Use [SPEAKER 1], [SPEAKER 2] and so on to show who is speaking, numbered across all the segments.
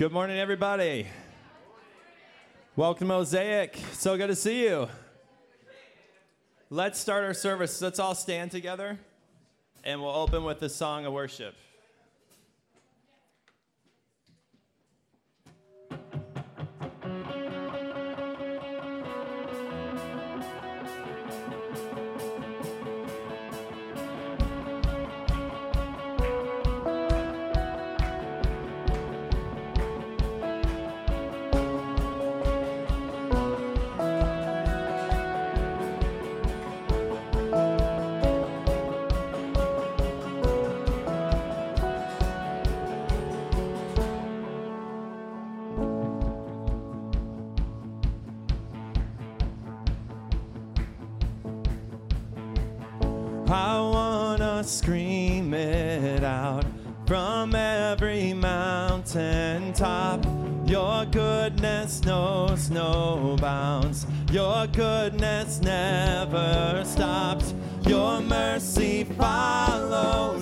[SPEAKER 1] Good morning, everybody. Welcome to Mosaic. So good to see you. Let's start our service. Let's all stand together and we'll open with a song of worship. top. Your goodness knows no bounds. Your goodness never stops. Your mercy follows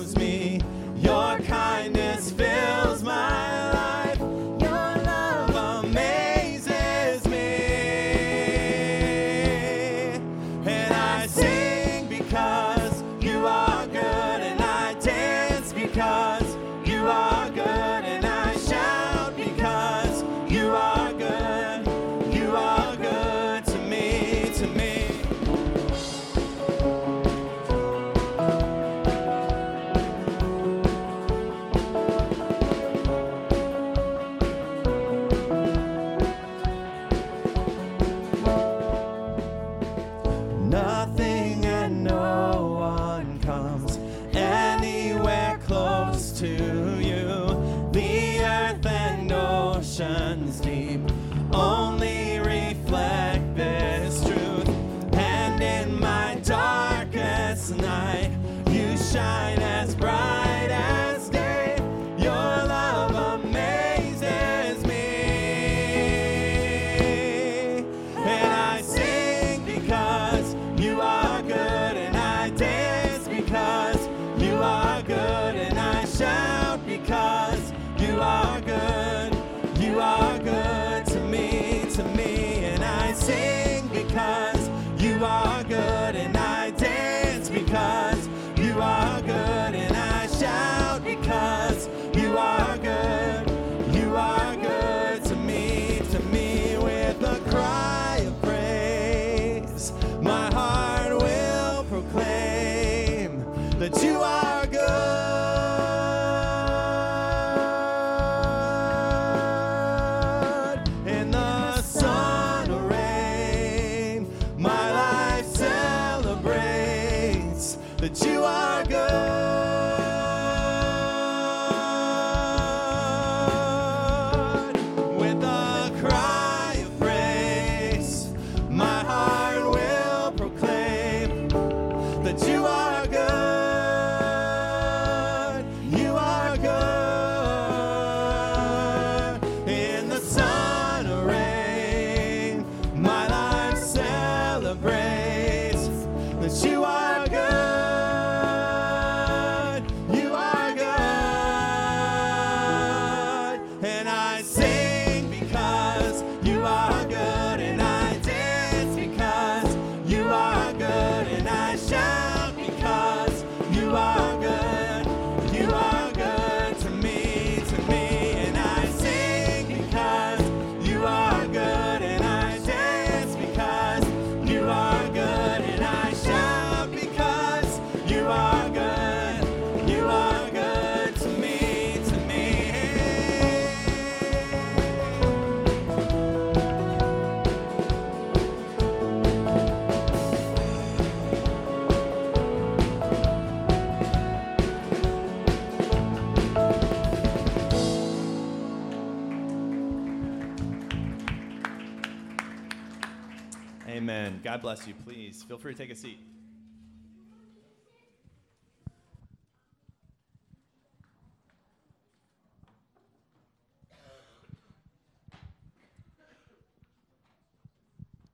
[SPEAKER 1] Feel free to take a seat.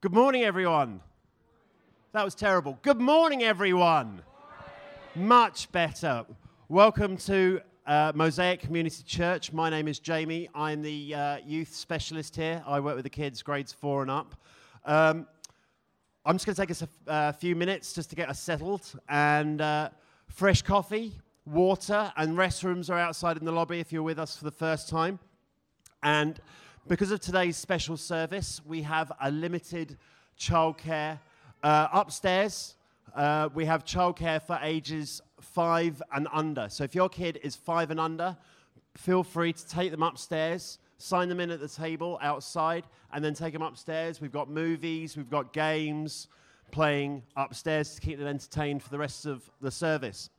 [SPEAKER 2] Good morning, everyone. That was terrible. Good morning, everyone. Much better. Welcome to uh, Mosaic Community Church. My name is Jamie. I'm the uh, youth specialist here. I work with the kids grades four and up. Um, I'm just going to take us a uh, few minutes just to get us settled. And uh, fresh coffee, water, and restrooms are outside in the lobby if you're with us for the first time. And because of today's special service, we have a limited childcare uh, upstairs. Uh, we have childcare for ages five and under. So if your kid is five and under, feel free to take them upstairs, sign them in at the table outside, and then take them upstairs. We've got movies, we've got games playing upstairs to keep them entertained for the rest of the service.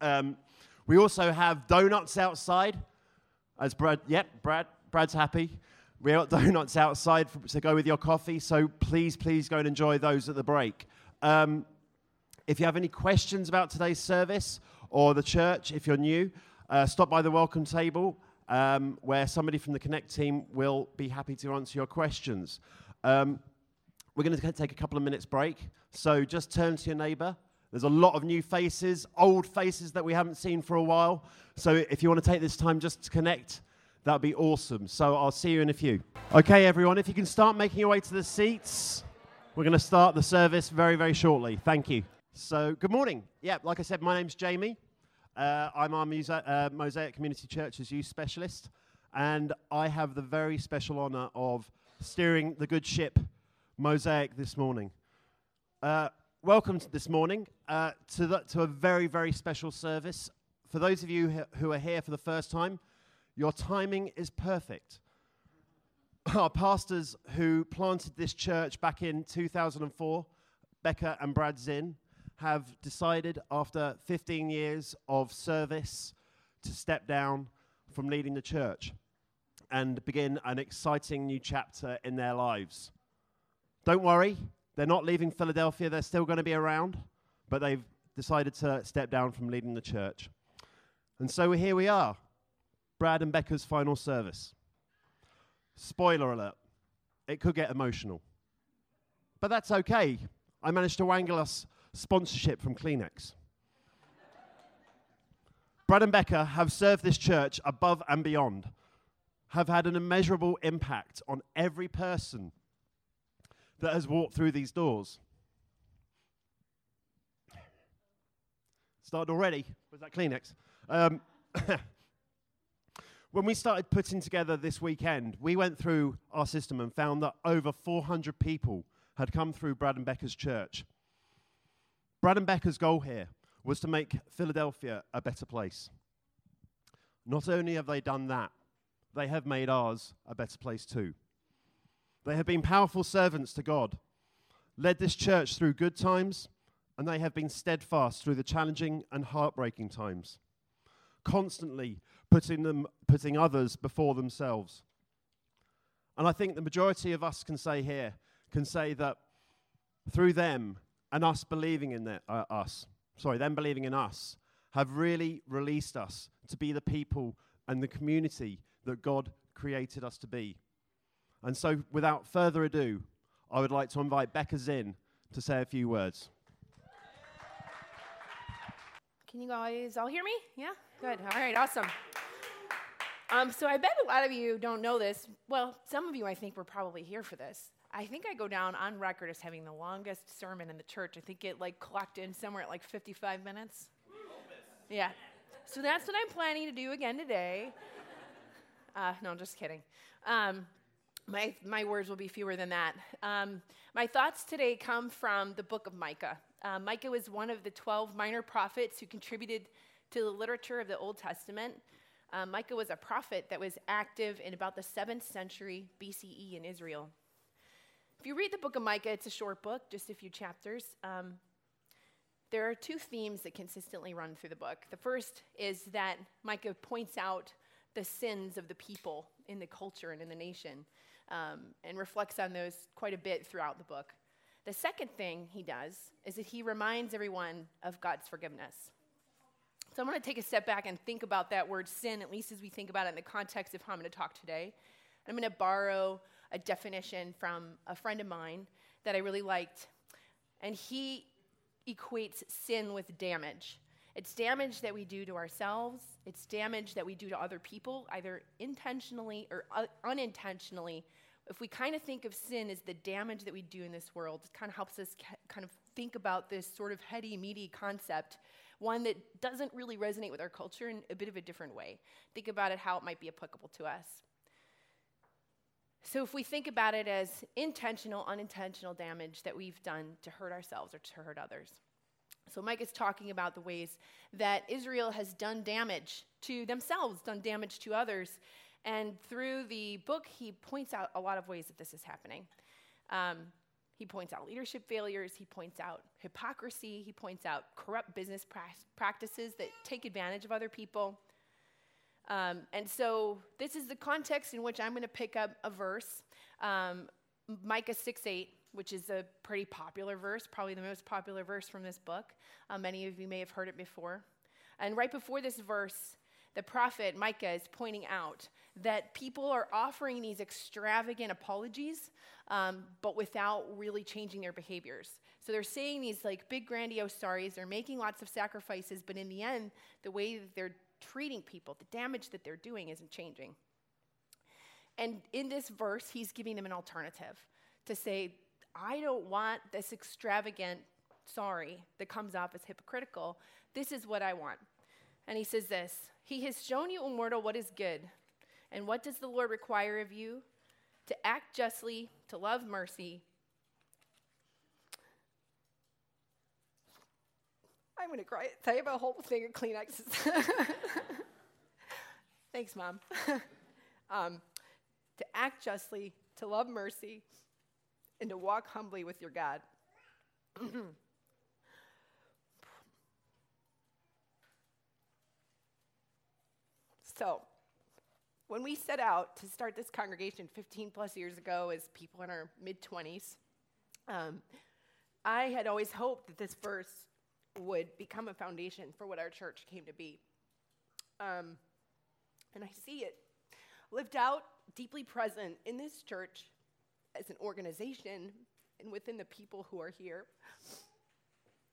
[SPEAKER 2] Um, we also have donuts outside. As Brad, yep, Brad, Brad's happy. We got donuts outside for, to go with your coffee, so please, please go and enjoy those at the break. Um, if you have any questions about today's service or the church, if you're new, uh, stop by the welcome table um, where somebody from the Connect team will be happy to answer your questions. Um, we're going to take a couple of minutes break, so just turn to your neighbor. There's a lot of new faces, old faces that we haven't seen for a while. So if you want to take this time just to connect, that would be awesome. So I'll see you in a few. Okay, everyone, if you can start making your way to the seats, we're going to start the service very, very shortly. Thank you. So, good morning. Yeah, like I said, my name's Jamie. Uh, I'm our Muse- uh, Mosaic Community Church's youth specialist, and I have the very special honor of steering the good ship Mosaic this morning. Uh, welcome this morning uh, to, the, to a very, very special service. For those of you who are here for the first time, your timing is perfect. Our pastors who planted this church back in 2004, Becca and Brad Zinn, have decided after 15 years of service to step down from leading the church and begin an exciting new chapter in their lives. Don't worry, they're not leaving Philadelphia, they're still going to be around, but they've decided to step down from leading the church. And so here we are, Brad and Becca's final service. Spoiler alert, it could get emotional. But that's okay. I managed to wangle us sponsorship from Kleenex. Brad and Becca have served this church above and beyond, have had an immeasurable impact on every person that has walked through these doors. Started already? Was that Kleenex? Um, when we started putting together this weekend, we went through our system and found that over 400 people had come through Brad and Becca's church. Brad and Becca's goal here was to make Philadelphia a better place. Not only have they done that, they have made ours a better place too. They have been powerful servants to God, led this church through good times, and they have been steadfast through the challenging and heartbreaking times, constantly putting, them, putting others before themselves. And I think the majority of us can say here, can say that through them and us believing in that, uh, us, sorry, them believing in us, have really released us to be the people and the community that God created us to be. And so, without further ado, I would like to invite Becca Zinn to say a few words.
[SPEAKER 3] Can you guys all hear me? Yeah? Good. All right, awesome. Um, so I bet a lot of you don't know this. Well, some of you I think were probably here for this. I think I go down on record as having the longest sermon in the church. I think it like clocked in somewhere at like 55 minutes. Yeah. So that's what I'm planning to do again today. Uh, no, I'm just kidding. Um, my, my words will be fewer than that. Um, my thoughts today come from the book of Micah. Uh, Micah was one of the 12 minor prophets who contributed to the literature of the Old Testament. Uh, Micah was a prophet that was active in about the 7th century BCE in Israel. If you read the book of Micah, it's a short book, just a few chapters. Um, there are two themes that consistently run through the book. The first is that Micah points out the sins of the people in the culture and in the nation um, and reflects on those quite a bit throughout the book. The second thing he does is that he reminds everyone of God's forgiveness. So I'm going to take a step back and think about that word sin, at least as we think about it in the context of how I'm going to talk today. I'm going to borrow a definition from a friend of mine that I really liked. And he equates sin with damage. It's damage that we do to ourselves, it's damage that we do to other people, either intentionally or unintentionally. If we kind of think of sin as the damage that we do in this world, it kind of helps us ca- kind of think about this sort of heady, meaty concept, one that doesn't really resonate with our culture in a bit of a different way. Think about it how it might be applicable to us. So, if we think about it as intentional, unintentional damage that we've done to hurt ourselves or to hurt others. So, Micah is talking about the ways that Israel has done damage to themselves, done damage to others. And through the book, he points out a lot of ways that this is happening. Um, he points out leadership failures, he points out hypocrisy, he points out corrupt business pra- practices that take advantage of other people. Um, and so this is the context in which I'm going to pick up a verse, um, Micah 6 8, which is a pretty popular verse, probably the most popular verse from this book. Uh, many of you may have heard it before. And right before this verse, the prophet Micah is pointing out that people are offering these extravagant apologies, um, but without really changing their behaviors. So they're saying these like big grandiose sorries, they're making lots of sacrifices, but in the end, the way that they're treating people, the damage that they're doing isn't changing. And in this verse, he's giving them an alternative to say, I don't want this extravagant sorry that comes off as hypocritical. This is what I want. And he says this He has shown you, immortal, what is good. And what does the Lord require of you? To act justly, to love mercy. I'm going to cry. I have a whole thing of Kleenexes. Thanks, Mom. um, to act justly, to love mercy, and to walk humbly with your God. so, when we set out to start this congregation 15 plus years ago as people in our mid 20s, um, I had always hoped that this verse would become a foundation for what our church came to be. Um, and I see it lived out, deeply present in this church as an organization and within the people who are here.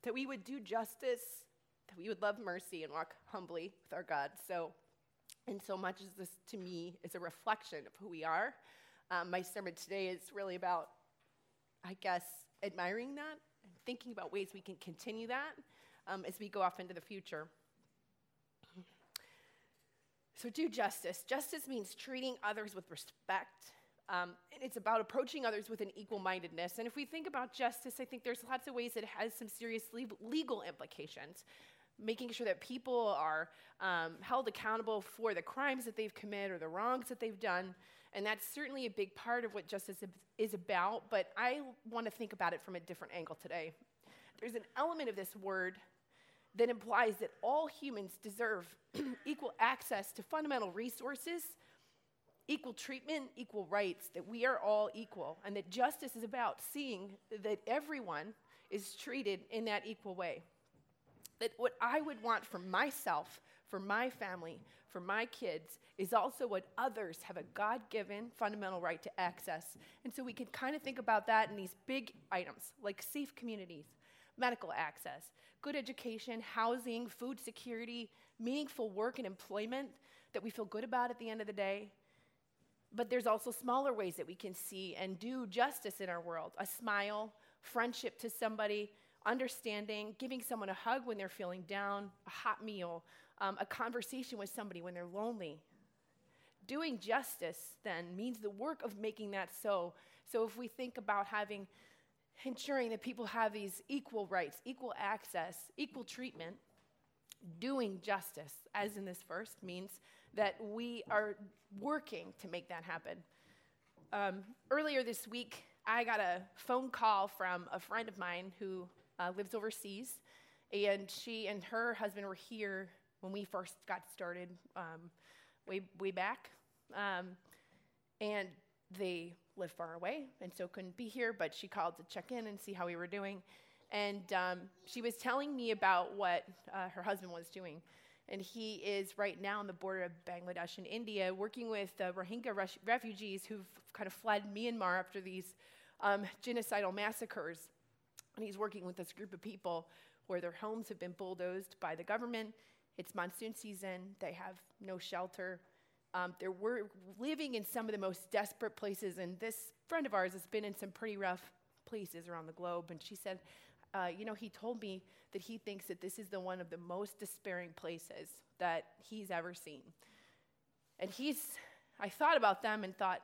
[SPEAKER 3] That we would do justice, that we would love mercy and walk humbly with our God. So, and so much as this to me is a reflection of who we are. Um, my sermon today is really about, I guess, admiring that thinking about ways we can continue that um, as we go off into the future. So, do justice. Justice means treating others with respect. Um, and it's about approaching others with an equal mindedness. And if we think about justice, I think there's lots of ways it has some serious legal implications. Making sure that people are um, held accountable for the crimes that they've committed or the wrongs that they've done. And that's certainly a big part of what justice is about, but I want to think about it from a different angle today. There's an element of this word that implies that all humans deserve equal access to fundamental resources, equal treatment, equal rights, that we are all equal, and that justice is about seeing that everyone is treated in that equal way. That what I would want for myself, for my family, for my kids, is also what others have a God given fundamental right to access. And so we can kind of think about that in these big items like safe communities, medical access, good education, housing, food security, meaningful work and employment that we feel good about at the end of the day. But there's also smaller ways that we can see and do justice in our world a smile, friendship to somebody, understanding, giving someone a hug when they're feeling down, a hot meal, um, a conversation with somebody when they're lonely. Doing justice then means the work of making that so. So if we think about having ensuring that people have these equal rights, equal access, equal treatment, doing justice, as in this verse, means that we are working to make that happen. Um, earlier this week, I got a phone call from a friend of mine who uh, lives overseas, and she and her husband were here when we first got started um, way, way back. Um, and they live far away and so couldn't be here, but she called to check in and see how we were doing. And um, she was telling me about what uh, her husband was doing. And he is right now on the border of Bangladesh and India working with the Rohingya res- refugees who've kind of fled Myanmar after these um, genocidal massacres. And he's working with this group of people where their homes have been bulldozed by the government. It's monsoon season, they have no shelter. Um, they're wor- living in some of the most desperate places, and this friend of ours has been in some pretty rough places around the globe. And she said, uh, You know, he told me that he thinks that this is the one of the most despairing places that he's ever seen. And he's, I thought about them and thought,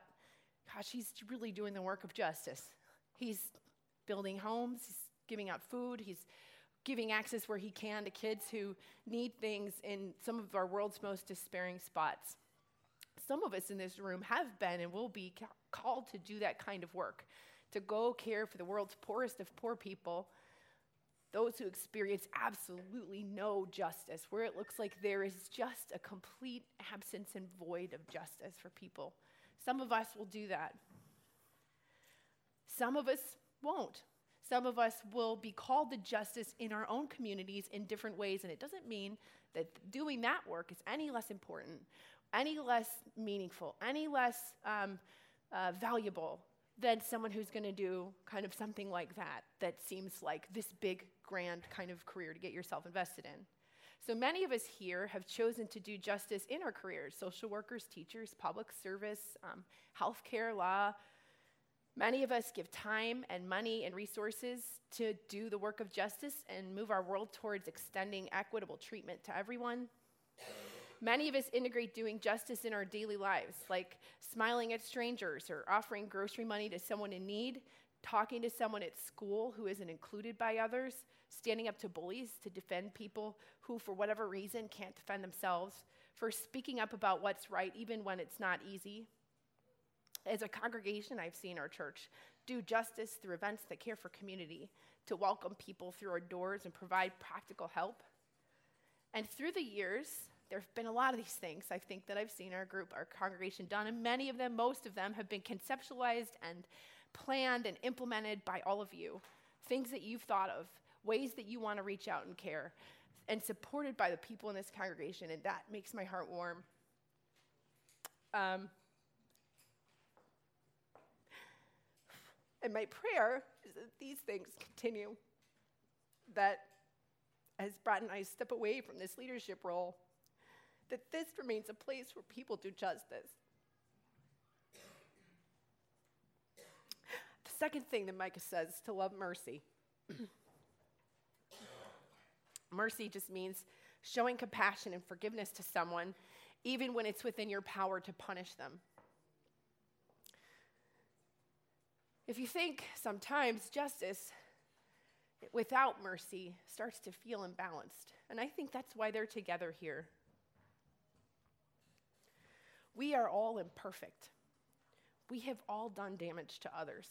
[SPEAKER 3] gosh, he's really doing the work of justice. He's building homes, he's giving out food, he's giving access where he can to kids who need things in some of our world's most despairing spots. Some of us in this room have been and will be ca- called to do that kind of work, to go care for the world's poorest of poor people, those who experience absolutely no justice, where it looks like there is just a complete absence and void of justice for people. Some of us will do that. Some of us won't. Some of us will be called to justice in our own communities in different ways, and it doesn't mean that doing that work is any less important, any less meaningful, any less um, uh, valuable than someone who's going to do kind of something like that, that seems like this big, grand kind of career to get yourself invested in. So many of us here have chosen to do justice in our careers social workers, teachers, public service, um, healthcare, law, Many of us give time and money and resources to do the work of justice and move our world towards extending equitable treatment to everyone. Many of us integrate doing justice in our daily lives, like smiling at strangers or offering grocery money to someone in need, talking to someone at school who isn't included by others, standing up to bullies to defend people who, for whatever reason, can't defend themselves, for speaking up about what's right even when it's not easy, as a congregation, I've seen our church do justice through events that care for community, to welcome people through our doors and provide practical help. And through the years, there have been a lot of these things I think that I've seen our group, our congregation done, and many of them, most of them, have been conceptualized and planned and implemented by all of you. Things that you've thought of, ways that you want to reach out and care, and supported by the people in this congregation, and that makes my heart warm. Um, And my prayer is that these things continue, that as Brad and I step away from this leadership role, that this remains a place where people do justice. The second thing that Micah says is to love mercy. mercy just means showing compassion and forgiveness to someone, even when it's within your power to punish them. If you think sometimes justice without mercy starts to feel imbalanced, and I think that's why they're together here. We are all imperfect. We have all done damage to others.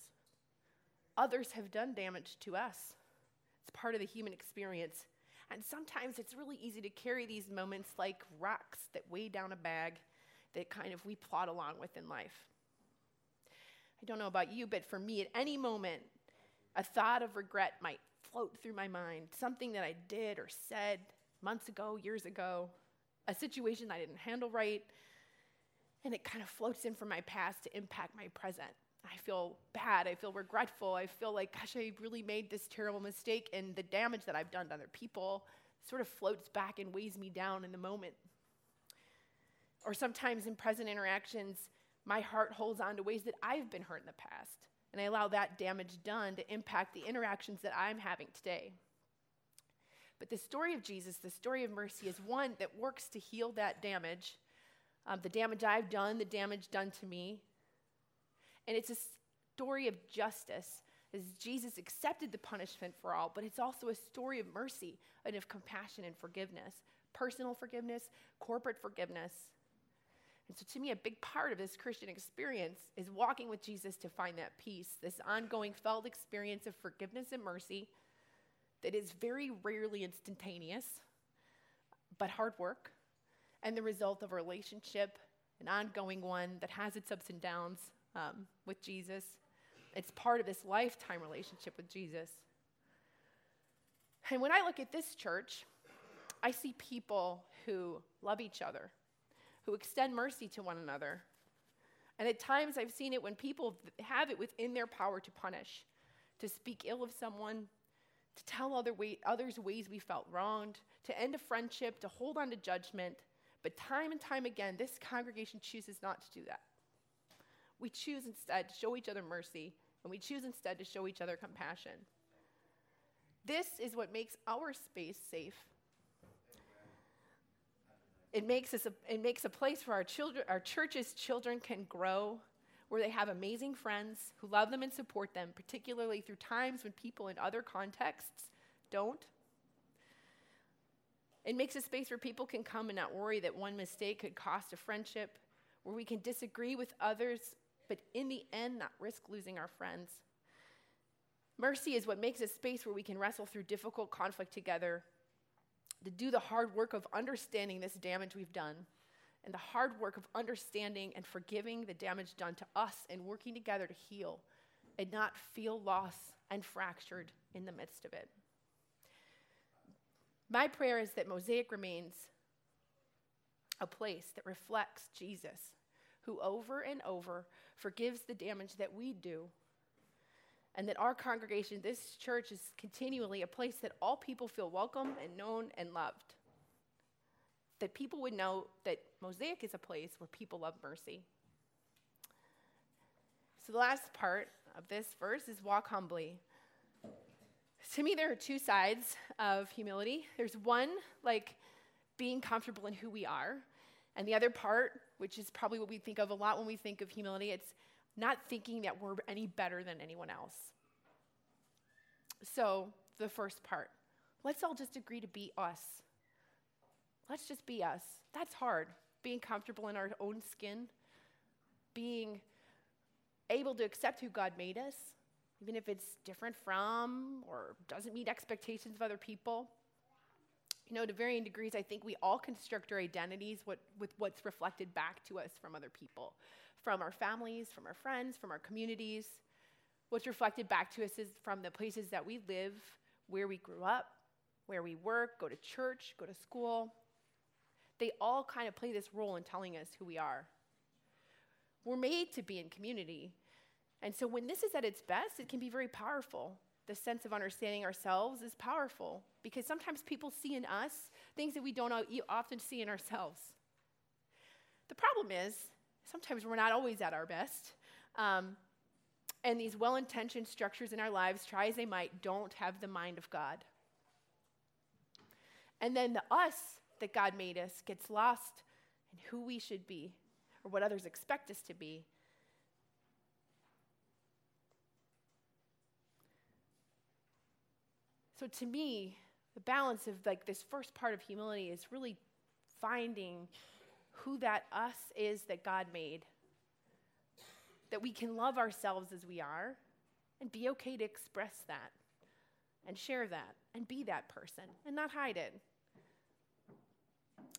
[SPEAKER 3] Others have done damage to us. It's part of the human experience. And sometimes it's really easy to carry these moments like rocks that weigh down a bag that kind of we plod along with in life. I don't know about you, but for me, at any moment, a thought of regret might float through my mind. Something that I did or said months ago, years ago, a situation I didn't handle right, and it kind of floats in from my past to impact my present. I feel bad. I feel regretful. I feel like, gosh, I really made this terrible mistake, and the damage that I've done to other people sort of floats back and weighs me down in the moment. Or sometimes in present interactions, my heart holds on to ways that I've been hurt in the past, and I allow that damage done to impact the interactions that I'm having today. But the story of Jesus, the story of mercy, is one that works to heal that damage um, the damage I've done, the damage done to me. And it's a story of justice as Jesus accepted the punishment for all, but it's also a story of mercy and of compassion and forgiveness personal forgiveness, corporate forgiveness. And so, to me, a big part of this Christian experience is walking with Jesus to find that peace, this ongoing felt experience of forgiveness and mercy that is very rarely instantaneous, but hard work, and the result of a relationship, an ongoing one that has its ups and downs um, with Jesus. It's part of this lifetime relationship with Jesus. And when I look at this church, I see people who love each other who extend mercy to one another. And at times I've seen it when people have it within their power to punish, to speak ill of someone, to tell other way, others ways we felt wronged, to end a friendship, to hold on to judgment. But time and time again, this congregation chooses not to do that. We choose instead to show each other mercy, and we choose instead to show each other compassion. This is what makes our space safe. It makes, us a, it makes a place where our, children, our church's children can grow, where they have amazing friends who love them and support them, particularly through times when people in other contexts don't. It makes a space where people can come and not worry that one mistake could cost a friendship, where we can disagree with others, but in the end, not risk losing our friends. Mercy is what makes a space where we can wrestle through difficult conflict together, to do the hard work of understanding this damage we've done, and the hard work of understanding and forgiving the damage done to us and working together to heal and not feel lost and fractured in the midst of it. My prayer is that Mosaic remains a place that reflects Jesus, who over and over forgives the damage that we do and that our congregation, this church, is continually a place that all people feel welcome and known and loved. That people would know that Mosaic is a place where people love mercy. So, the last part of this verse is walk humbly. To me, there are two sides of humility. There's one, like being comfortable in who we are, and the other part, which is probably what we think of a lot when we think of humility, it's not thinking that we're any better than anyone else. So, the first part let's all just agree to be us. Let's just be us. That's hard. Being comfortable in our own skin, being able to accept who God made us, even if it's different from or doesn't meet expectations of other people. You know, to varying degrees, I think we all construct our identities with what's reflected back to us from other people from our families, from our friends, from our communities. What's reflected back to us is from the places that we live, where we grew up, where we work, go to church, go to school. They all kind of play this role in telling us who we are. We're made to be in community. And so when this is at its best, it can be very powerful. The sense of understanding ourselves is powerful because sometimes people see in us things that we don't often see in ourselves. The problem is, sometimes we're not always at our best. Um, and these well intentioned structures in our lives, try as they might, don't have the mind of God. And then the us that God made us gets lost in who we should be or what others expect us to be. So to me, the balance of like this first part of humility is really finding who that us is that God made. That we can love ourselves as we are and be okay to express that and share that and be that person and not hide it.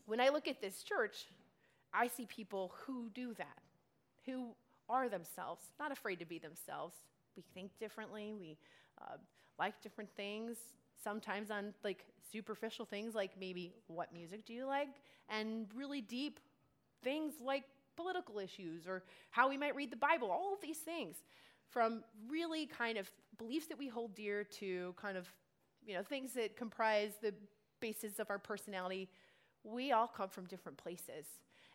[SPEAKER 3] When I look at this church, I see people who do that, who are themselves, not afraid to be themselves. We think differently, we uh, like different things, sometimes on like superficial things like maybe what music do you like, and really deep things like political issues or how we might read the Bible, all of these things, from really kind of beliefs that we hold dear to kind of, you know, things that comprise the basis of our personality. We all come from different places.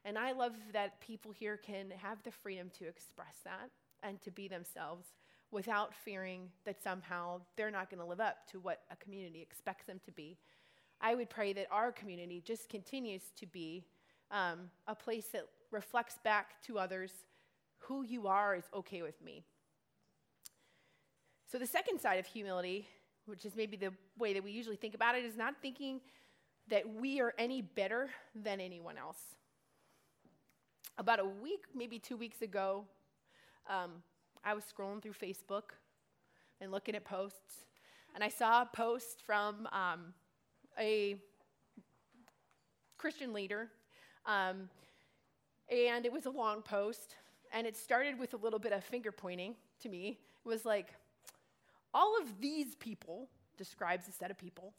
[SPEAKER 3] And I love that people here can have the freedom to express that and to be themselves without fearing that somehow they're not going to live up to what a community expects them to be. I would pray that our community just continues to be um, a place that reflects back to others who you are is okay with me. So, the second side of humility, which is maybe the way that we usually think about it, is not thinking that we are any better than anyone else. About a week, maybe two weeks ago, um, I was scrolling through Facebook and looking at posts, and I saw a post from um, a Christian leader um, and it was a long post, and it started with a little bit of finger pointing to me. It was like, all of these people, describes a set of people,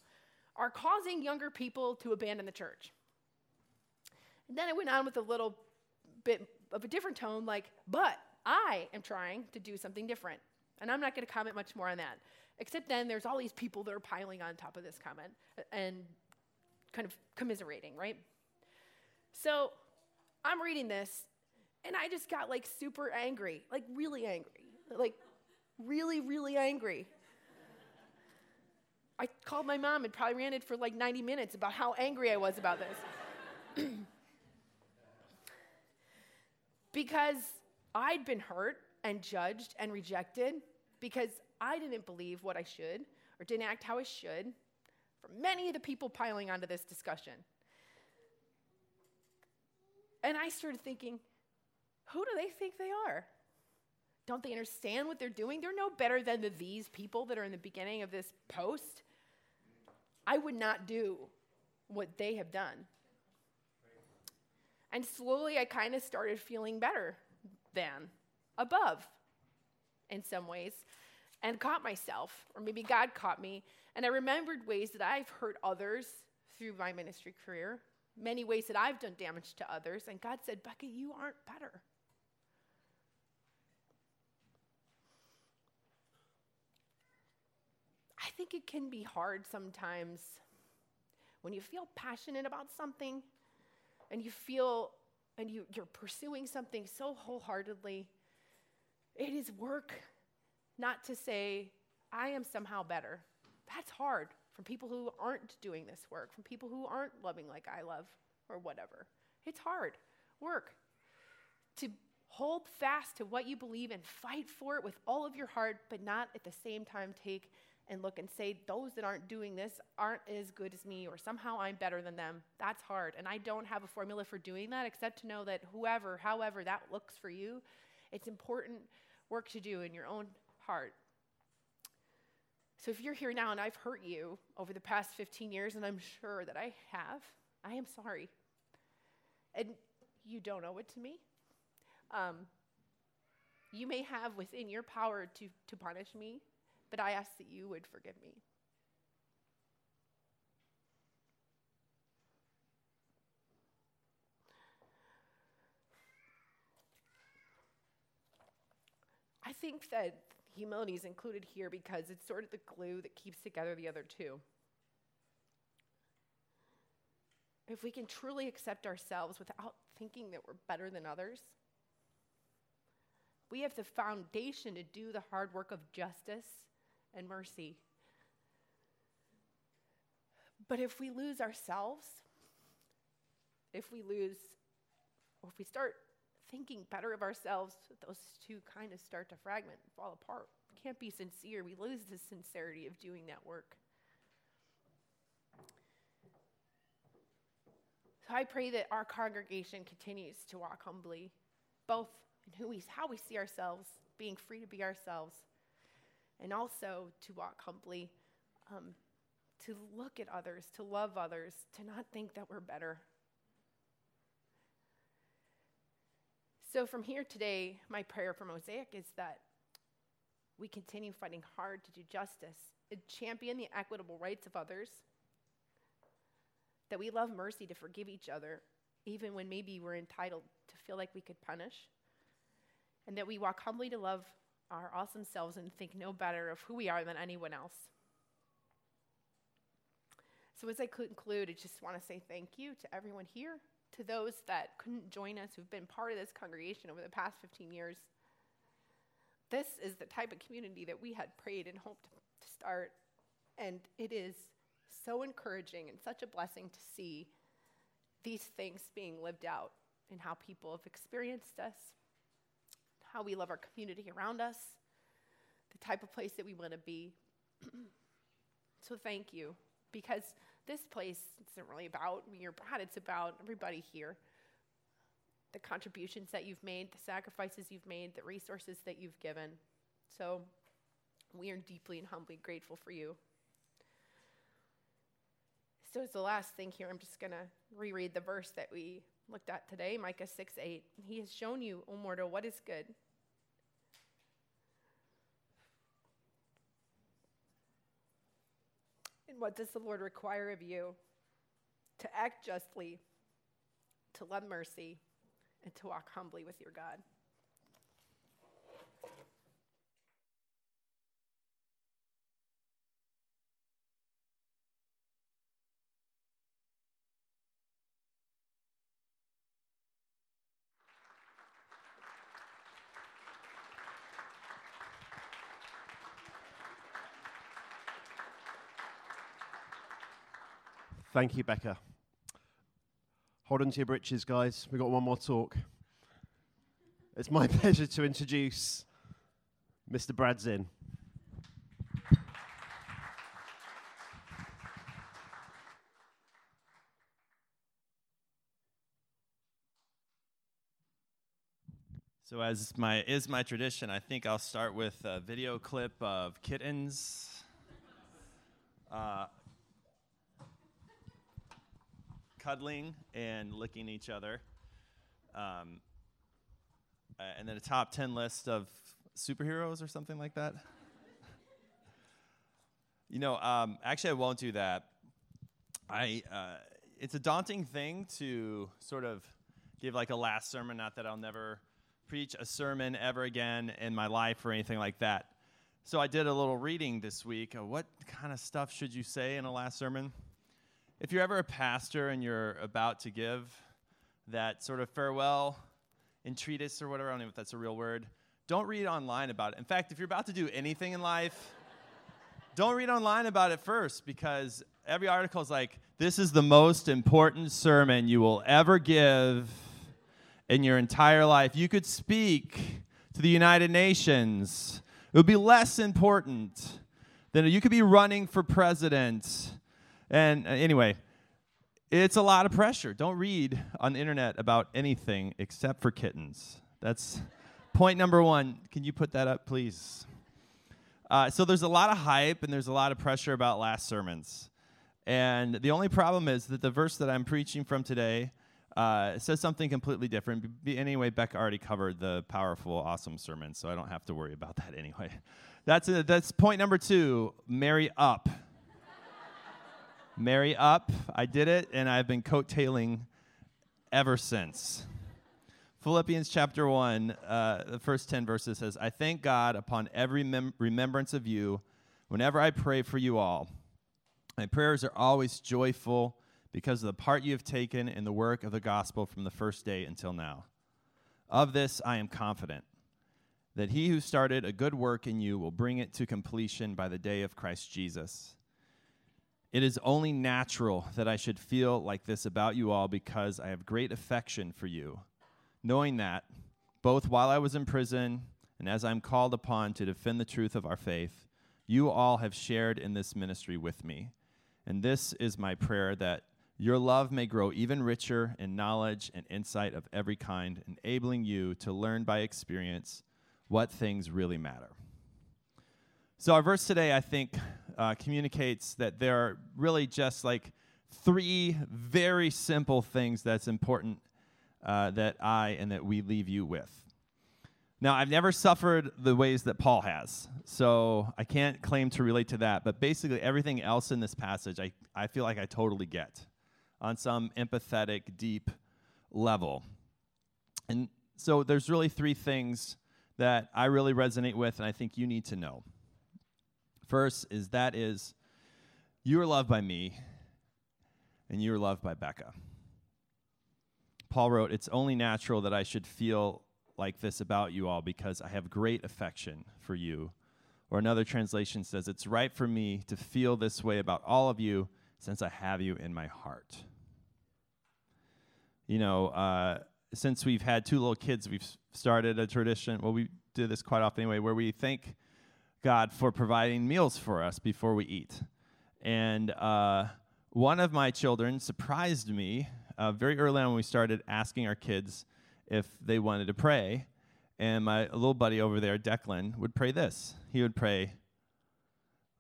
[SPEAKER 3] are causing younger people to abandon the church. And then it went on with a little bit of a different tone, like, but I am trying to do something different. And I'm not going to comment much more on that. Except then there's all these people that are piling on top of this comment and kind of commiserating, right? So I'm reading this and I just got like super angry, like really angry, like really, really angry. I called my mom and probably ranted for like 90 minutes about how angry I was about this. because I'd been hurt and judged and rejected because I didn't believe what I should or didn't act how I should for many of the people piling onto this discussion. And I started thinking, who do they think they are? Don't they understand what they're doing? They're no better than the these people that are in the beginning of this post. I would not do what they have done. And slowly I kind of started feeling better than, above in some ways, and caught myself, or maybe God caught me. And I remembered ways that I've hurt others through my ministry career, many ways that I've done damage to others. And God said, Becca, you aren't better. I think it can be hard sometimes when you feel passionate about something and you feel and you, you're pursuing something so wholeheartedly. It is work not to say, I am somehow better. That's hard from people who aren't doing this work, from people who aren't loving like I love or whatever. It's hard work to hold fast to what you believe and fight for it with all of your heart, but not at the same time take and look and say, those that aren't doing this aren't as good as me, or somehow I'm better than them. That's hard. And I don't have a formula for doing that except to know that whoever, however that looks for you, it's important work to do in your own heart. So if you're here now and I've hurt you over the past 15 years, and I'm sure that I have, I am sorry. And you don't owe it to me. Um, you may have within your power to, to punish me but I ask that you would forgive me. I think that humility is included here because it's sort of the glue that keeps together the other two. If we can truly accept ourselves without thinking that we're better than others, we have the foundation to do the hard work of justice and mercy. But if we lose ourselves, if we lose, or if we start thinking better of ourselves, those two kind of start to fragment and fall apart. We can't be sincere. We lose the sincerity of doing that work. So I pray that our congregation continues to walk humbly, both in who we, how we see ourselves, being free to be ourselves, and also to walk humbly, um, to look at others, to love others, to not think that we're better. So, from here today, my prayer for Mosaic is that we continue fighting hard to do justice and champion the equitable rights of others, that we love mercy to forgive each other, even when maybe we're entitled to feel like we could punish, and that we walk humbly to love our awesome selves and think no better of who we are than anyone else. So, as I conclude, I just want to say thank you to everyone here, to those that couldn't join us who've been part of this congregation over the past 15 years. This is the type of community that we had prayed and hoped to start, and it is so encouraging and such a blessing to see these things being lived out and how people have experienced us how we love our community around us, the type of place that we want to be. so thank you, because this place isn't really about me or Brad, it's about everybody here. The contributions that you've made, the sacrifices you've made, the resources that you've given. So we are deeply and humbly grateful for you. So, as the last thing here, I'm just going to reread the verse that we looked at today, Micah 6 8. He has shown you, O mortal, what is good. What does the Lord require of you? To act justly, to love mercy, and to walk humbly with your God.
[SPEAKER 2] Thank you, Becca. Hold on to your britches, guys. We've got one more talk. It's my pleasure to introduce Mr. Brad Zinn.
[SPEAKER 1] So, as my is my tradition, I think I'll start with a video clip of kittens. Uh, cuddling and licking each other. Um, uh, and then a top 10 list of superheroes or something like that. you know, um, actually, I won't do that. I, uh, it's a daunting thing to sort of give like a last sermon, not that I'll never preach a sermon ever again in my life or anything like that. So I did a little reading this week. What kind of stuff should you say in a last sermon? If you're ever a pastor and you're about to give that sort of farewell entreatise or whatever, I don't know if that's a real word, don't read online about it. In fact, if you're about to do anything in life, don't read online about it first because every article is like, this is the most important sermon you will ever give in your entire life. You could speak to the United Nations, it would be less important than you could be running for president. And uh, anyway, it's a lot of pressure. Don't read on the internet about anything except for kittens. That's point number one. Can you put that up, please? Uh, so there's a lot of hype and there's a lot of pressure about last sermons. And the only problem is that the verse that I'm preaching from today uh, says something completely different. B- anyway, Beck already covered the powerful, awesome sermon, so I don't have to worry about that anyway. That's, a, that's point number two marry up. Marry up. I did it, and I've been coattailing ever since. Philippians chapter 1, uh, the first 10 verses says, I thank God upon every mem- remembrance of you whenever I pray for you all. My prayers are always joyful because of the part you have taken in the work of the gospel from the first day until now. Of this I am confident that he who started a good work in you will bring it to completion by the day of Christ Jesus. It is only natural that I should feel like this about you all because I have great affection for you, knowing that, both while I was in prison and as I'm called upon to defend the truth of our faith, you all have shared in this ministry with me. And this is my prayer that your love may grow even richer in knowledge and insight of every kind, enabling you to learn by experience what things really matter. So, our verse today, I think, uh, communicates that there are really just like three very simple things that's important uh, that I and that we leave you with. Now, I've never suffered the ways that Paul has, so I can't claim to relate to that, but basically, everything else in this passage, I, I feel like I totally get on some empathetic, deep level. And so there's really three things that I really resonate with and I think you need to know. First is that is you are loved by me and you are loved by Becca. Paul wrote, It's only natural that I should feel like this about you all because I have great affection for you. Or another translation says, It's right for me to feel this way about all of you since I have you in my heart you know, uh, since we've had two little kids, we've started a tradition. Well, we do this quite often anyway, where we thank God for providing meals for us before we eat. And uh, one of my children surprised me uh, very early on when we started asking our kids if they wanted to pray. And my little buddy over there, Declan, would pray this. He would pray,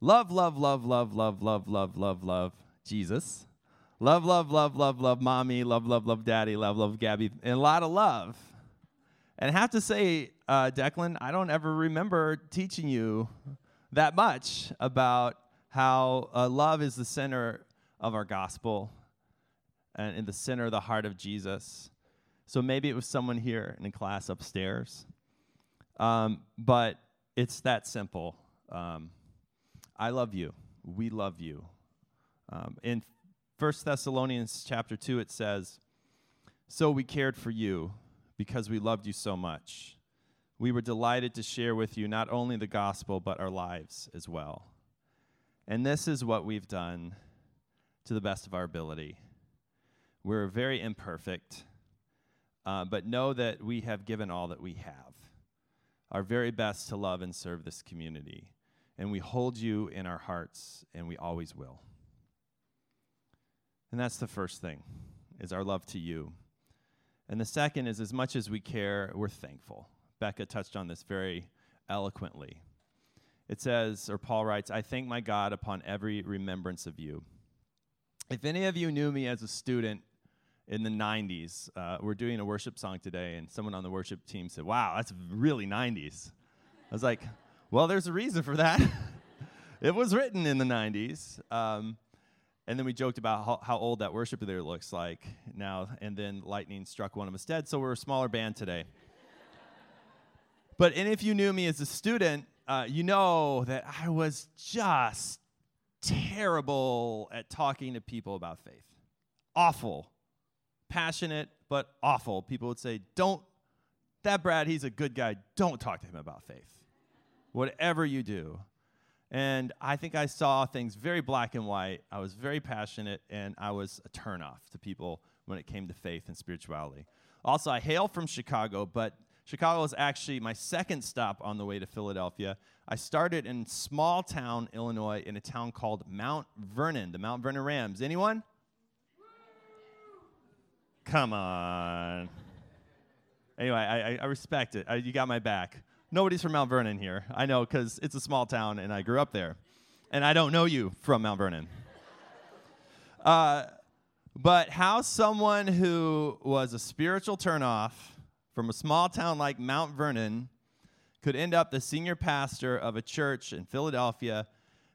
[SPEAKER 1] Love, love, love, love, love, love, love, love, love, Jesus. Love, love, love, love, love mommy, love, love, love daddy, love, love Gabby, and a lot of love. And I have to say, uh, Declan, I don't ever remember teaching you that much about how uh, love is the center of our gospel and in the center of the heart of Jesus. So maybe it was someone here in class upstairs. Um, but it's that simple. Um, I love you. We love you. Um, in 1 Thessalonians chapter 2 it says, "So we cared for you because we loved you so much. We were delighted to share with you not only the gospel but our lives as well. And this is what we've done to the best of our ability. We're very imperfect, uh, but know that we have given all that we have, our very best to love and serve this community. And we hold you in our hearts, and we always will. And that's the first thing, is our love to you. And the second is as much as we care, we're thankful. Becca touched on this very eloquently. It says, or Paul writes, I thank my God upon every remembrance of you. If any of you knew me as a student in the 90s, uh, we're doing a worship song today, and someone on the worship team said, Wow, that's really 90s. I was like, Well, there's a reason for that. it was written in the 90s. Um, and then we joked about how, how, old that worship leader looks like now. And then lightning struck one of us dead, so we're a smaller band today. but and if you knew me as a student, uh, you know that I was just terrible at talking to people about faith. Awful. Passionate, but awful. People would say, Don't, that Brad, he's a good guy. Don't talk to him about faith. Whatever you do. And I think I saw things very black and white. I was very passionate, and I was a turnoff to people when it came to faith and spirituality. Also, I hail from Chicago, but Chicago was actually my second stop on the way to Philadelphia. I started in small town Illinois in a town called Mount Vernon, the Mount Vernon Rams. Anyone? Come on. Anyway, I, I respect it. I, you got my back. Nobody's from Mount Vernon here. I know because it's a small town and I grew up there. And I don't know you from Mount Vernon. Uh, but how someone who was a spiritual turnoff from a small town like Mount Vernon could end up the senior pastor of a church in Philadelphia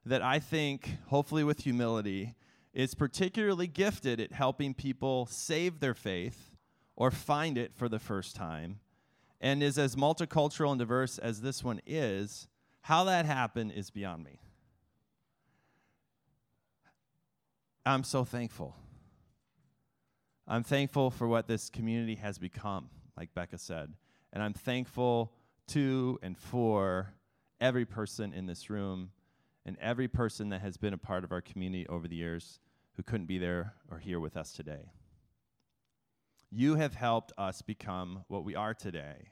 [SPEAKER 1] that I think, hopefully with humility, is particularly gifted at helping people save their faith or find it for the first time and is as multicultural and diverse as this one is, how that happened is beyond me. I'm so thankful. I'm thankful for what this community has become, like Becca said. And I'm thankful to and for every person in this room and every person that has been a part of our community over the years who couldn't be there or here with us today. You have helped us become what we are today,